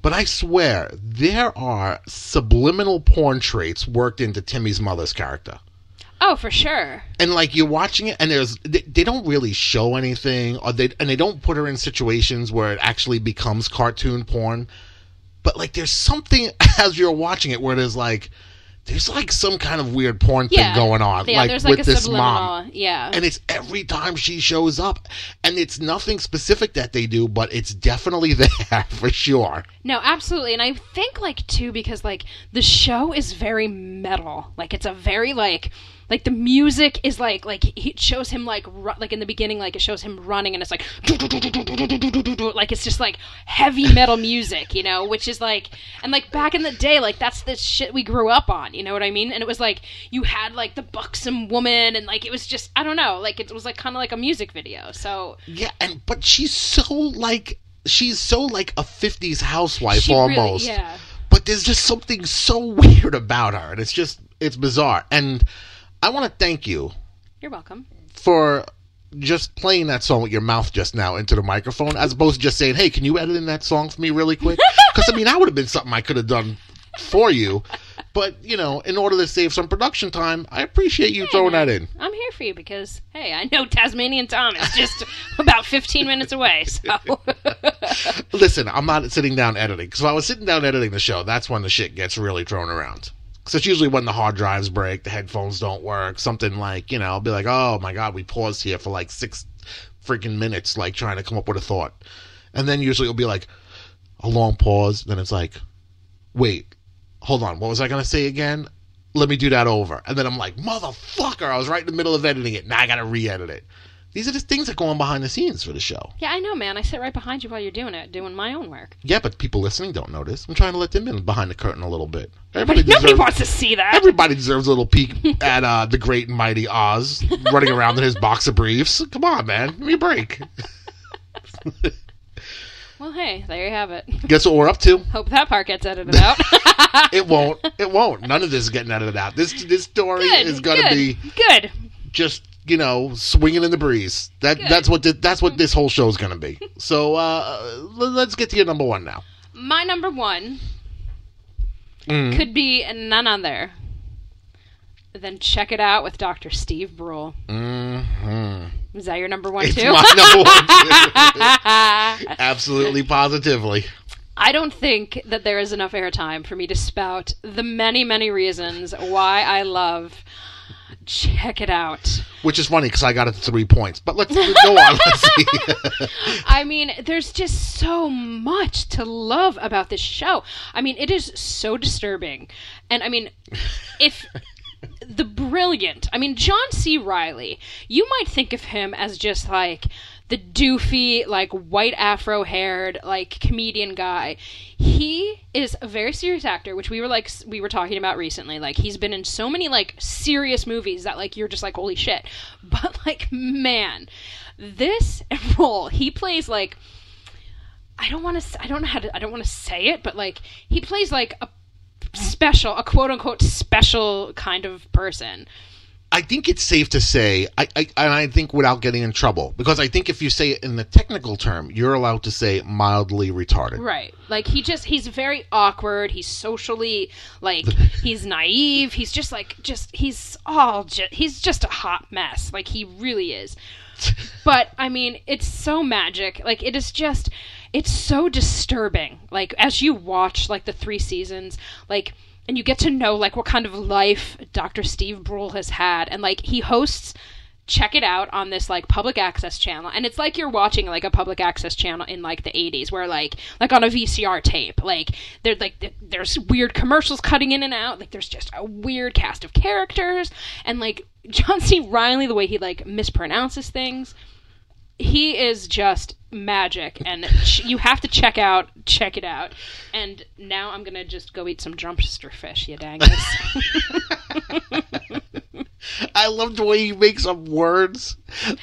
But I swear, there are subliminal porn traits worked into Timmy's mother's character oh for sure. and like you're watching it and there's they, they don't really show anything or they and they don't put her in situations where it actually becomes cartoon porn but like there's something as you're watching it where there's like there's like some kind of weird porn Yeah, thing going on Yeah, like there's with like this subliminal. mom Yeah. and it's every time she shows up and it's nothing specific that they do but it's definitely there for sure No, absolutely. And I think like too because like the show is very metal. Like it's a very like like the music is like like it shows him like ru- like in the beginning like it shows him running and it's like like it's just like heavy metal music, you know, which is like and like back in the day like that's the shit we grew up on, you know what I mean? And it was like you had like the buxom woman and like it was just I don't know, like it was like kind of like a music video. So yeah and but she's so like she's so like a 50s housewife she really- almost yeah. but there's just something so weird about her and it's just it's bizarre and i want to thank you You're welcome. for just playing that song with your mouth just now into the microphone as opposed to just saying hey can you edit in that song for me really quick? Because i mean that would have been something i could have done for you. But you know in order to save some production time i appreciate you throwing that in. I'm here for you because hey, I know Tasmanian Tom is just about 15 minutes away. So. Listen i'm not sitting down editing because if i was sitting down editing the show that's when the shit gets really thrown around because it's usually when the hard drives break the headphones don't work something like you know i'll be like oh my god we paused here for like six freaking minutes like trying to come up with a thought. And then usually it'll be like a long pause then it's like wait hold on what was i going to say again? Let me do that over. And then i'm like motherfucker i was right in the middle of editing it. Now i gotta re-edit it these are the things that go on behind the scenes for the show yeah, I know, man. I sit right behind you while you're doing it, doing my own work. yeah, but people listening don't notice. I'm trying to let them in behind the curtain a little bit. Everybody nobody deserves, wants to see that. everybody deserves a little peek at uh, the great and mighty Oz running around in his box of briefs. Come on, man. Give me a break. well, hey, there you have it. Guess what we're up to? Hope that part gets edited out. It won't. It won't. None of this is getting edited out. This this story good. is going to be good. just you know swinging in the breeze. That Good. that's what thi- that's what this whole show is going to be. So uh, let's get to your number one now. My number one Mm. could be none other than check it out with Dr. Steve Brule. Mhm. Is that your number one It's too? my number one. too. Absolutely, positively. I don't think that there is enough airtime for me to spout the many, many reasons why I love. Check it out. Which is funny because I got it three points. But let's go on. Let's see. I mean, there's just so much to love about this show. I mean, it is so disturbing. And I mean, if the brilliant, I mean, John C. Reilly, you might think of him as just like the doofy, like white afro haired, like comedian guy. He is a very serious actor, which we were like, we were talking about recently. Like, he's been in so many like serious movies that like you're just like, holy shit. But like, man, this role, he plays like, I don't want to. I don't know how to. I don't want to say it, but like he plays like a special, a quote unquote special kind of person, I think it's safe to say, I, I and I think without getting in trouble, because I think if you say it in the technical term, you're allowed to say mildly retarded. Right. Like he just he's very awkward. He's socially like he's naive. He's just like just he's all just he's just a hot mess. Like he really is. But I mean, it's so magic. Like it is just it's so disturbing. Like as you watch like the 3 seasons, like and you get to know like what kind of life Dr. Steve Brule has had. And like he hosts check it out on this like public access channel. And it's like you're watching like a public access channel in like the 80s where like like on a VCR tape. Like there's like there's weird commercials cutting in and out. Like there's just a weird cast of characters. And like John C. Reilly the way he like mispronounces things he is just magic and ch- you have to check out check it out. And now i'm gonna just go eat some drumster fish you dangus I love the way he makes up words.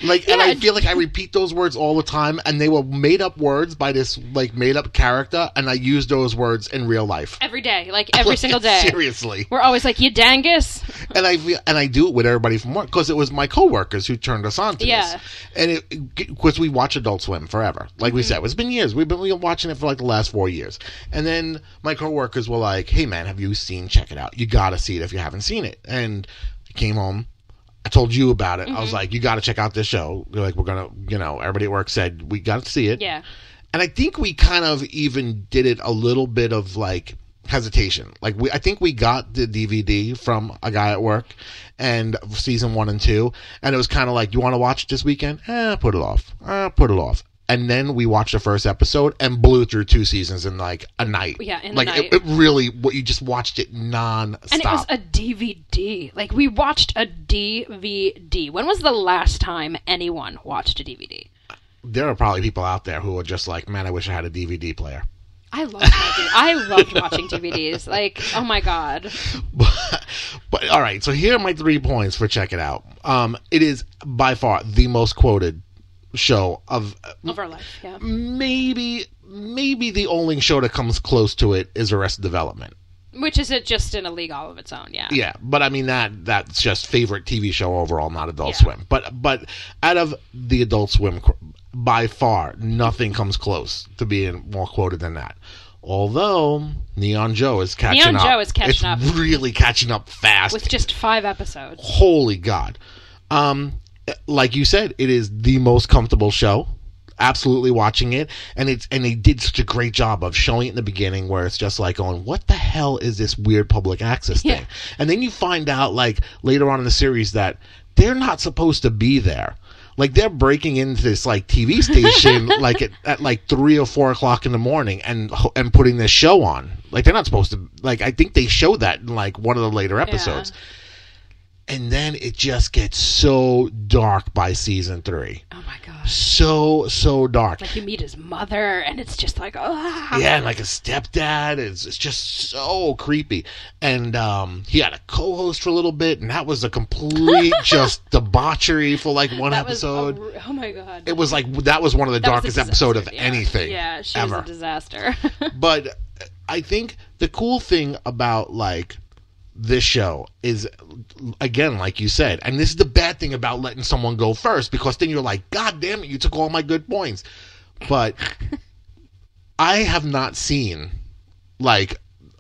Like, and I feel like I repeat those words all the time, and they were made up words by this like made up character, and I use those words in real life. every day like every Like, single day Seriously. we're always like you dangus and I feel, and I do it with everybody from work because it was my coworkers who turned us on to Yeah. this. And it because we watch Adult Swim forever, like we mm-hmm. said, it's been years. We've been, we've been watching it for like the last four years. And then my coworkers were like, "Hey man, have you seen? Check it out. You got to see it if you haven't seen it." And came home. I told you about it. I was like, "You got to check out this show." They're like, "We're gonna," you know, everybody at work said we got to see it. yeah And I think we kind of even did it a little bit of like hesitation. Like we, I think we got the DVD from a guy at work, and season one and two, and it was kind of like, you want to watch it this weekend? Eh, put it off. Eh, put it off. And then we watched the first episode and blew through two seasons in like a night. Yeah, in like night. It, it really, what you just watched it non-stop. and it was a dvd like we watched a dvd when was the last time anyone watched a dvd there are probably people out there who are just like, man, I wish I had a DVD player. I loved watching. I loved watching DVDs. Like, oh my god. but, but all right, so here are my three points for check it out. Um, it is by far the most quoted show of Of our life, yeah. maybe maybe the only show that comes close to it is Arrested Development. Which is it just in a league all of its own, yeah. Yeah, but I mean that that's just favorite TV show overall, not Adult Yeah. Swim. But but out of the Adult Swim, by far nothing comes close to being more quoted than that. Although Neon Joe is catching Neon up. Neon Joe is catching it's up. really catching up fast. With just five episodes. holy god um like you said it is the most comfortable show absolutely watching it and it's and they did such a great job of showing it in the beginning where it's just like going what the hell is this weird public access thing Yeah. and then you find out like later on in the series that they're not supposed to be there like they're breaking into this like TV station like at, at like three or four o'clock in the morning and and putting this show on. Like they're not supposed to. Like I think they showed that in like one of the later episodes and then it just gets so dark by season three. Oh my gosh. So so dark. Like you meet his mother and it's just like ah yeah, and like a stepdad. It's, it's just so creepy. And um, he had a co-host for a little bit, and that was a complete just debauchery for like one that was a episode. oh my god. it was like that was one of the That darkest episode of yeah. anything Yeah, she ever. was a disaster. but I think the cool thing about like this show is again like you said and this is the bad thing about letting someone go first because then you're like god damn it you took all my good points but i have not seen like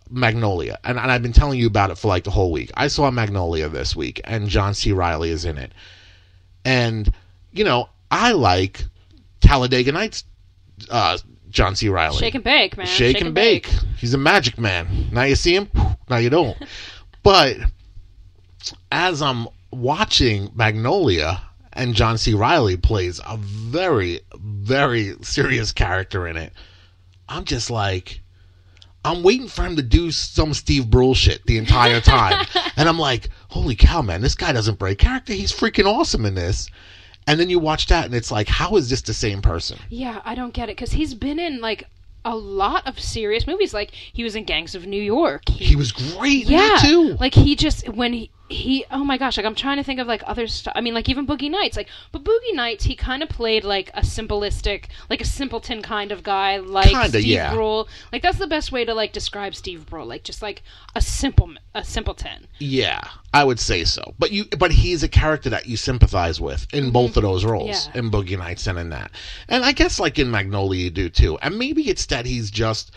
magnolia and, and i've been telling you about it for like the whole week i saw magnolia this week and john c reilly is in it and you know i like talladega nights uh john c reilly Shake and bake, man. shake, and bake. He's a magic man. Now you see him, now you don't. but as I'm watching Magnolia and John C. Reilly plays a very, very serious character in it, I'm just like, I'm waiting for him to do some Steve Brule shit the entire time. and I'm like, holy cow, man, this guy doesn't break character. He's freaking awesome in this. And then you watch that and it's like, how is this the same person? Yeah, I don't get it because he's been in like a lot of serious movies. Like he was in Gangs of New York. He was great in yeah, too. like he just when he he oh my gosh like i'm trying to think of like other stuff i mean like even boogie nights like but boogie nights he kind of played like a simplistic like a simpleton kind of guy like Kinda, steve yeah. brule like that's the best way to like describe steve brule like just like a simple a simpleton Yeah, I would say so. But you, but he's a character that you sympathize with in both of those roles, Mm-hmm. Yeah. in Boogie Nights and in that. And I guess like in Magnolia you do too. And maybe it's that he's just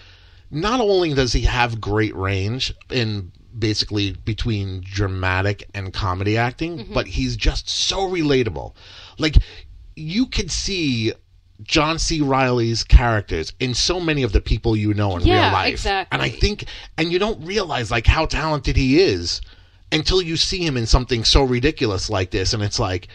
not only does he have great range in basically between dramatic and comedy acting, Mm-hmm. but he's just so relatable. Like you could see John C. Reilly's characters in so many of the people you know in Yeah, real life. exactly. And I think and you don't realize like how talented he is until you see him in something so ridiculous like this and it's like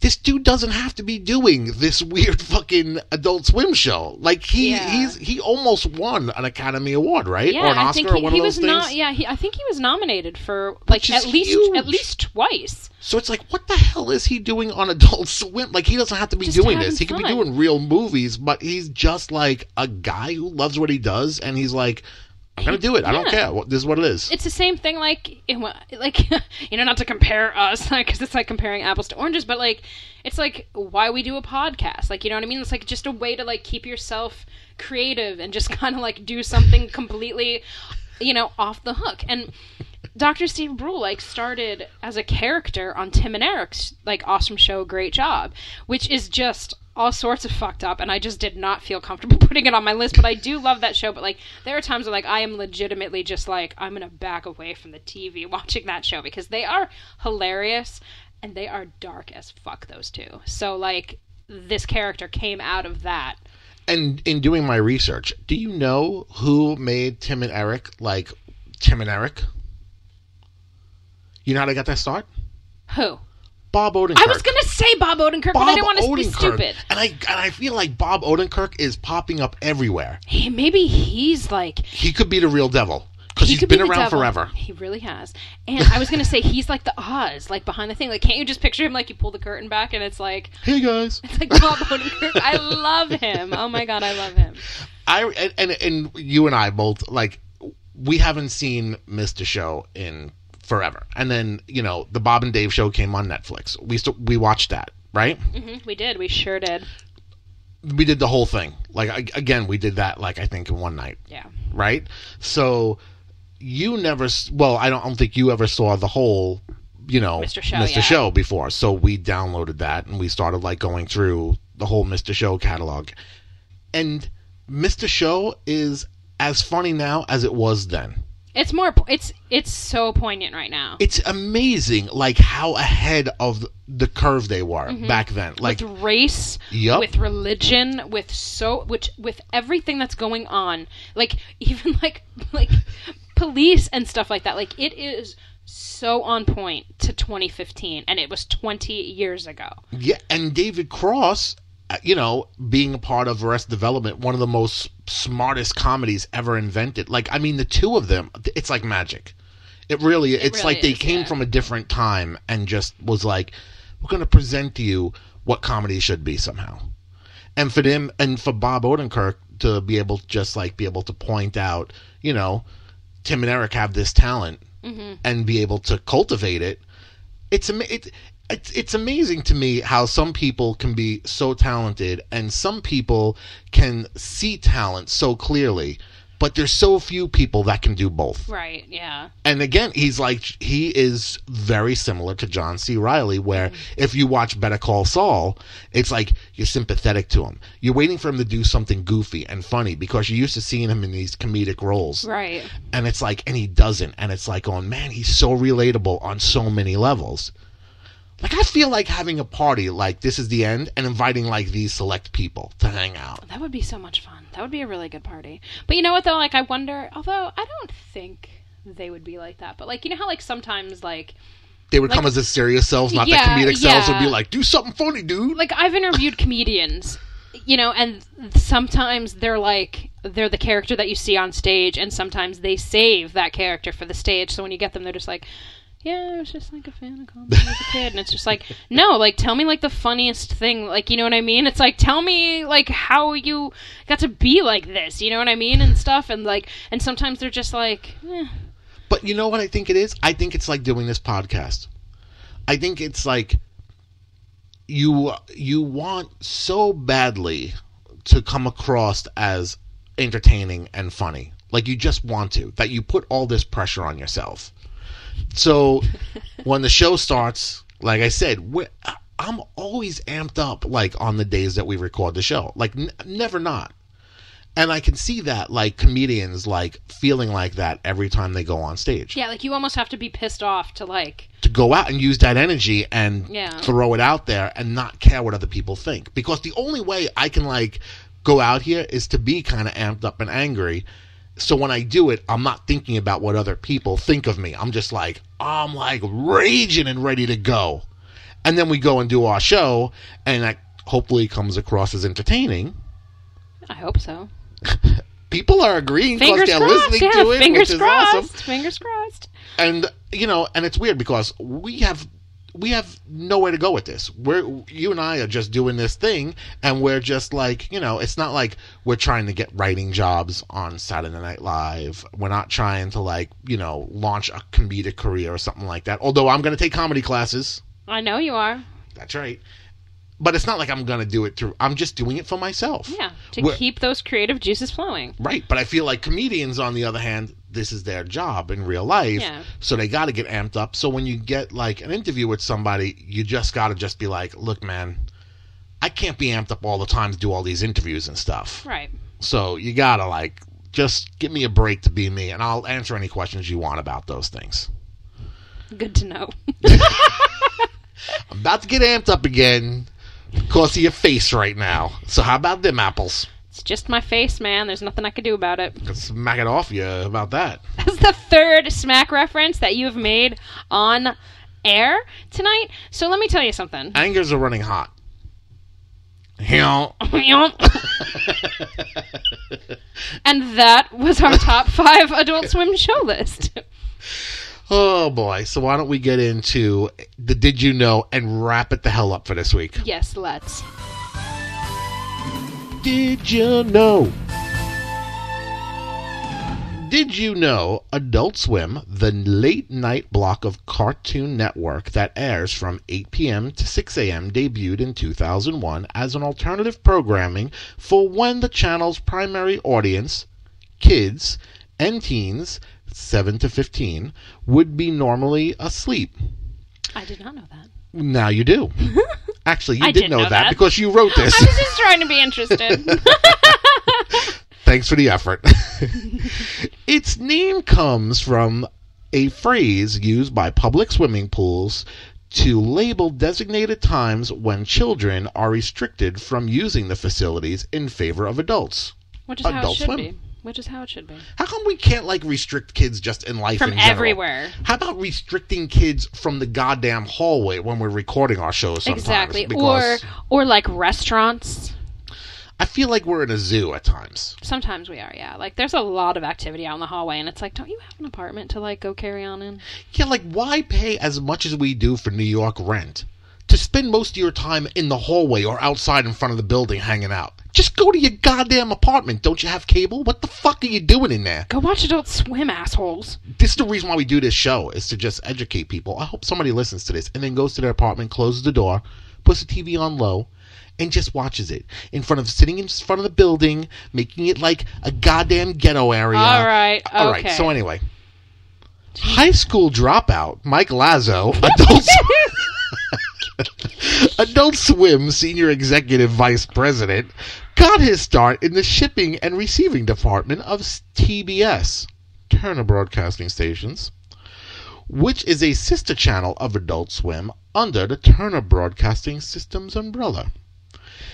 this dude doesn't have to be doing this weird fucking adult swim show. Like he Yeah. he's he almost won an Academy Award, right? yeah or an i Oscar think or he, one he of was those things. not yeah he, i think he was nominated for like at least huge. at least twice So it's like, what the hell is he doing on Adult Swim? Like, he doesn't have to be Just doing this. He could be doing real movies, but he's just like a guy who loves what he does, and he's like, I'm gonna do it. I don't care. This is what it is. it's the same thing like like you know not to compare us because it's like comparing apples to oranges but like it's like why we do a podcast like you know what i mean it's like just a way to like keep yourself creative and just kind of like do something completely you know off the hook and Dr. Steve Brule like started as a character on Tim and Eric's like awesome show Great Job, which is just all sorts of fucked up and I just did not feel comfortable putting it on my list, but I do love that show, but like there are times where like I am legitimately just like I'm going to back away from the TV watching that show because they are hilarious and they are dark as fuck those two. So like this character came out of that. and in doing my research, do you know who made Tim and Eric like Tim and Eric? You know how they got that start? Who? Bob Odenkirk. I was going to say Bob Odenkirk, but I didn't want to be stupid. And I and I feel like Bob Odenkirk is popping up everywhere. Hey, maybe he's like He could be the real devil because he he's been be around devil. forever. He really has. And I was gonna say he's like the Oz, like behind the thing. Like, can't you just picture him like you pull the curtain back and it's like Hey guys. it's like Bob Odenkirk. I love him. Oh my god, I love him. I and, and and you and I both like we haven't seen Mr. Show in forever. And then, you know, the Bob and Dave show came on Netflix. We st- we watched that, right? hmm We did. We sure did. We did the whole thing. Like I- again, we did that like I think in one night, Yeah. right? So you never well, I don't, I don't think you ever saw the whole you know Mr. Show, Mr. yeah. Show before. So we downloaded that and we started like going through the whole Mr. Show catalog. And Mr. Show is as funny now as it was then. It's more. It's it's so poignant right now. It's amazing like how ahead of the curve they were back then. Like Mm-hmm. with race, Yup. with religion, with so which with everything that's going on, like even like like police and stuff like that. Like it is so on point to 2015, and it was 20 years ago. Yeah, and David Cross, you know, being a part of Arrested Development, one of the most smartest comedies ever invented. Like, I mean, the two of them, it's like magic. It really, it's really like they is, came yeah. from a different time and just was like, we're going to present to you what comedy should be somehow. And for them, and for Bob Odenkirk to be able to just like be able to point out, you know, Tim and Eric have this talent Mm-hmm. and be able to cultivate it it's it, it's it's amazing to me how some people can be so talented and some people can see talent so clearly but there's so few people that can do both Right? Yeah. and again he's like he is very similar to John C Reilly where mm-hmm. if you watch Better Call Saul it's like you're sympathetic to him you're waiting for him to do something goofy and funny because you're used to seeing him in these comedic roles Right. and it's like and he doesn't and it's like oh man he's so relatable on so many levels like i feel like having a party like this is the end and inviting like these select people to hang out That would be so much fun. That would be a really good party. But you know what though? Like I wonder. Although I don't think they would be like that. But like you know how like sometimes like they would Like- come as their serious selves not Yeah, their comedic selves would be like do something funny dude like I've interviewed comedians, you know, and sometimes they're like they're the character that you see on stage, and sometimes they save that character for the stage. So when you get them, they're just like, "Yeah, I was just like a fan of comedy as a kid," and it's just like, no, like tell me like the funniest thing, like you know what I mean? It's like tell me like how you got to be like this, you know what I mean, and stuff, and like, and sometimes they're just like. Eh. But you know what I think it is? I think it's like doing this podcast. I think it's like you you want so badly to come across as entertaining and funny. Like you just want to that you put all this pressure on yourself. So when the show starts, like I said, I'm always amped up like on the days that we record the show. Like n- never not. And I can see that like comedians like feeling like that every time they go on stage. Yeah, like you almost have to be pissed off to like. To go out and use that energy and Yeah. throw it out there and not care what other people think. Because the only way I can like go out here is to be kind of amped up and angry. So when I do it, I'm not thinking about what other people think of me. I'm just like, I'm like raging and ready to go. And then we go and do our show, and that hopefully comes across as entertaining. I hope so. People are agreeing because they're crossed. listening Yeah, to it, fingers which is crossed. awesome. Fingers crossed. and you know and it's weird because we have we have nowhere to go with this. We're you and i are just doing this thing and we're just like you know it's not like we're trying to get writing jobs on saturday night live. We're not trying to like you know launch a comedic career or something like that. Although i'm going to take comedy classes. I know you are. that's right but it's not like i'm going to do it through i'm just doing it for myself Yeah, to keep those creative juices flowing. Right, but I feel like comedians, on the other hand, this is their job in real life, Yeah. so they got to get amped up. So when you get like an interview with somebody, you just got to just be like, "Look, man, I can't be amped up all the time to do all these interviews and stuff. Right. So you gotta like just give me a break to be me, and I'll answer any questions you want about those things. Good to know. I'm about to get amped up again because of your face right now. So how about them apples? it's just my face, man. There's nothing I could do about it. Can smack it off you about that. That's the third smack reference that you have made on air tonight. So let me tell you something. Angers are running hot. And that was our top five Adult Swim show list. Oh boy. So why don't we get into the did you know and wrap it the hell up for this week? yes, let's. Did you know? Did you know Adult Swim, the late night block of Cartoon Network that airs from 8 p.m. to 6 a.m., debuted in 2001 as an alternative programming for when the channel's primary audience, kids and teens 7 to 15, would be normally asleep? I did not know that. Now you do. Actually, you I did did know, know that, that. because you wrote this. I was just trying to be interested. Thanks for the effort. its name comes from a phrase used by public swimming pools to label designated times when children are restricted from using the facilities in favor of adults. Which is how it Adult should Swim. be. Which is how it should be. How come we can't like restrict kids just in life From in everywhere. How about restricting kids from the goddamn hallway when we're recording our shows sometimes? Exactly. Or or like restaurants. I feel like we're in a zoo at times. Sometimes we are, yeah. Like there's a lot of activity out in the hallway and it's like, don't you have an apartment to like go carry on in? Yeah, like why pay as much as we do for New York rent to spend most of your time in the hallway or outside in front of the building hanging out? Just go to your goddamn apartment. Don't you have cable? What the fuck are you doing in there? Go watch Adult Swim, assholes. This is the reason why we do this show is to just educate people. I hope somebody listens to this and then goes to their apartment, closes the door, puts the TV on low, and just watches it in front of sitting in front of the building, making it like a goddamn ghetto area. All right. Okay. All right. So anyway, high school dropout Mike Lazzo, adult Adult Swim senior executive vice president, got his start in the shipping and receiving department of TBS, Turner Broadcasting Stations, which is a sister channel of Adult Swim under the Turner Broadcasting Systems umbrella.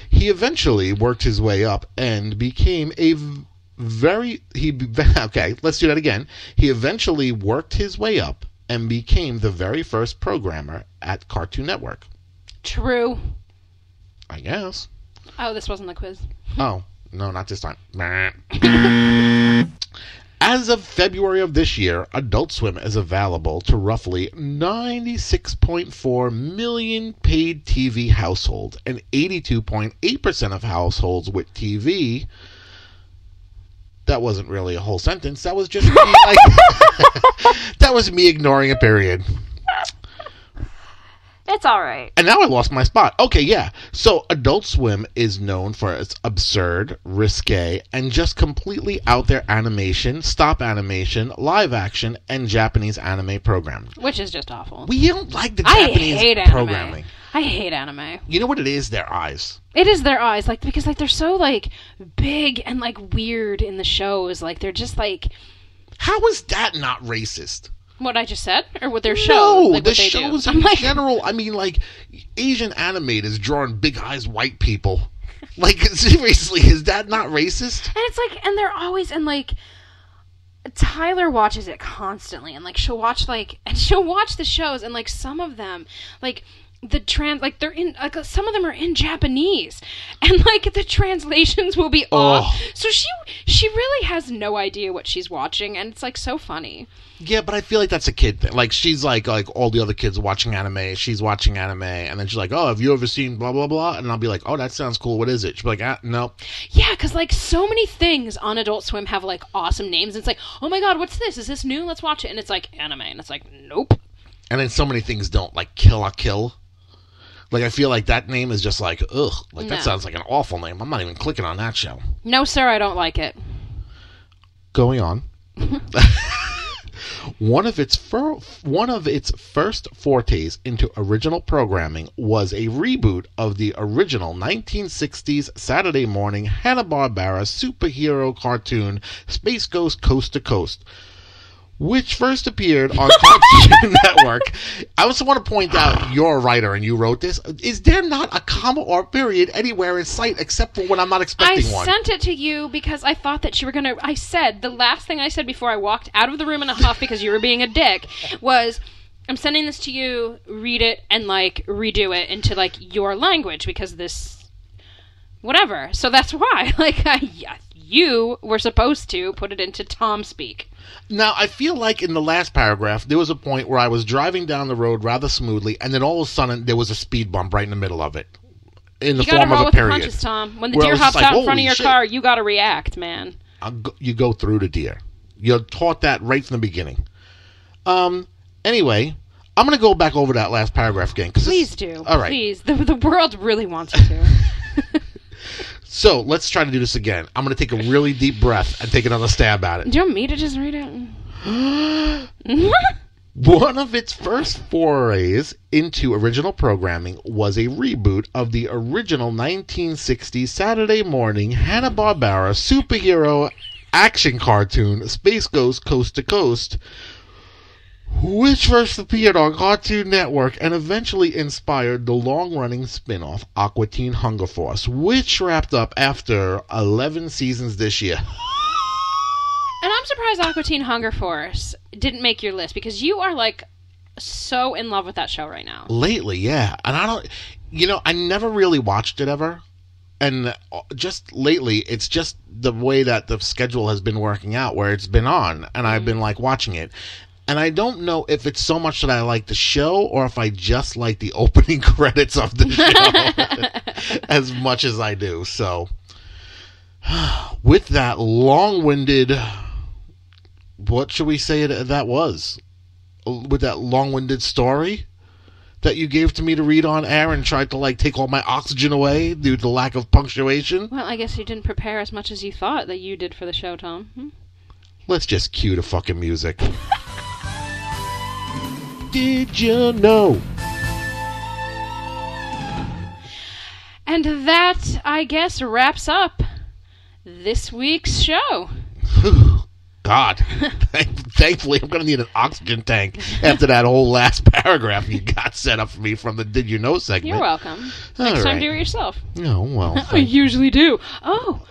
He eventually worked his way up and became a very he okay, let's do that again. He eventually worked his way up and became the very first programmer at Cartoon Network. True. I guess. Oh, this wasn't the quiz. Oh, no, not this time. As of February of this year, Adult Swim is available to roughly 96.4 million paid TV households, and 82.8% of households with TV That wasn't really a whole sentence. That was just me, like, that was me ignoring a period. It's all right. And now I lost my spot. Okay, yeah. So Adult Swim is known for its absurd, risque, and just completely out there animation, stop animation, live action, and Japanese anime programming. Which is just awful. We don't like the Japanese I hate anime. programming. I hate anime. You know what it is? Their eyes. It is their eyes, like because like they're so like big and like weird in the shows. Like they're just like How is that not racist? What I just said, or what their show? No, like, the they do. shows in like, general. I mean, like Asian animators drawing big eyes white people. Like seriously, is that not racist? And it's like, and they're always and like. Tyler watches it constantly, and like she'll watch like, and she'll watch the shows, and like some of them, like the trans, like they're in, like some of them are in Japanese, and like the translations will be off. Oh. So she she really has no idea what she's watching, and it's like so funny. Yeah, but I feel like that's a kid thing. Like she's like like all the other kids watching anime. She's watching anime, and then she's like, "Oh, have you ever seen blah blah blah?" And I'll be like, "Oh, that sounds cool. What is it?" She'll be like, ah, "No." Yeah, because like so many things on Adult Swim have like awesome names. It's like, oh my god, what's this? Is this new? Let's watch it. And it's like anime, and it's like, nope. And then so many things don't like Kill la Kill. Like I feel like that name is just like ugh. Like No. that sounds like an awful name. I'm not even clicking on that show. No, sir, I don't like it. Going on. one of its fir- one of its first fortes into original programming was a reboot of the original 1960s Saturday morning Hanna-Barbera superhero cartoon Space Ghost Coast to Coast, which first appeared on Cartoon Network. I also want to point out you're a writer and you wrote this. Is there not a comma or period anywhere in sight except for when I'm not I expecting one? I sent it to you because I thought that you were gonna. I said the last thing I said before I walked out of the room in a huff because you were being a dick was. I'm sending this to you. Read it and like redo it into like your language because this, whatever. So that's why. Like, I, you were supposed to put it into Tom speak. Now, I feel like in the last paragraph, there was a point where I was driving down the road rather smoothly, and then all of a sudden there was a speed bump right in the middle of it, in the You form of a period. punches, Tom. When the deer hops like, out in front of your shit." car, you gotta react, man. Go, you go through the deer. You're taught that right from the beginning. Um. Anyway, I'm gonna go back over that last paragraph again. Please do. All right. Please. The, the world really wants you to. So let's try to do this again. I'm gonna take a really deep breath and take another stab at it. do you want me to just read it? One of its first forays into original programming was a reboot of the original 1960 Saturday morning Hanna-Barbera superhero action cartoon Space Ghost Coast to Coast, which first appeared on Cartoon Network and eventually inspired the long-running spin-off Aqua Teen Hunger Force, which wrapped up after 11 seasons this year. And I'm surprised Aqua Teen Hunger Force didn't make your list because you are like so in love with that show right now. Lately, yeah. And I don't, you know, I never really watched it ever. And uh, just lately, it's just the way that the schedule has been working out where it's been on. And I've been like watching it. And I don't know if it's so much that I like the show or if I just like the opening credits of the show as much as I do. So, with that long winded, what should we say that was? With that long winded story? that you gave to me to read on air and tried to like take all my oxygen away due to the lack of punctuation. Well, I guess you didn't prepare as much as you thought that you did for the show, Tom. Hmm? Let's just cue the fucking music. Did you know? And that, I guess, wraps up this week's show. God, thankfully, I'm gonna need an oxygen tank after that whole last paragraph you got set up for me from the "Did you know" segment. You're welcome. All Next time, right. do it yourself. Oh well. I usually do. Oh,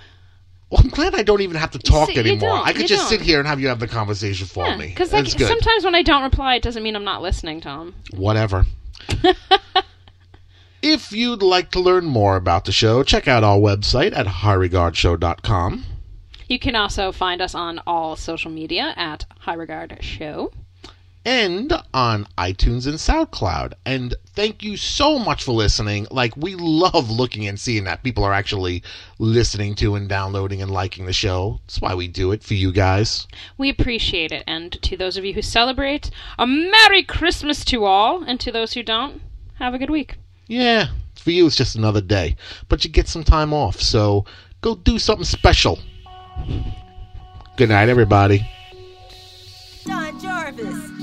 well, I'm glad I don't even have to talk See, anymore. I could just sit don't. here and have you have the conversation for yeah. me. Because like sometimes when I don't reply, it doesn't mean I'm not listening, Tom. whatever. if you'd like to learn more about the show, check out our website at highregardshow.com. You can also find us on all social media at High Regard Show. and on iTunes and SoundCloud. And thank you so much for listening. Like, we love looking and seeing that people are actually listening to and downloading and liking the show. That's why we do it for you guys. We appreciate it. And to those of you who celebrate, a Merry Christmas to all. And to those who don't, have a good week. Yeah, for you, it's just another day, but you get some time off. So go do something special. Good night, everybody. Don Jarvis.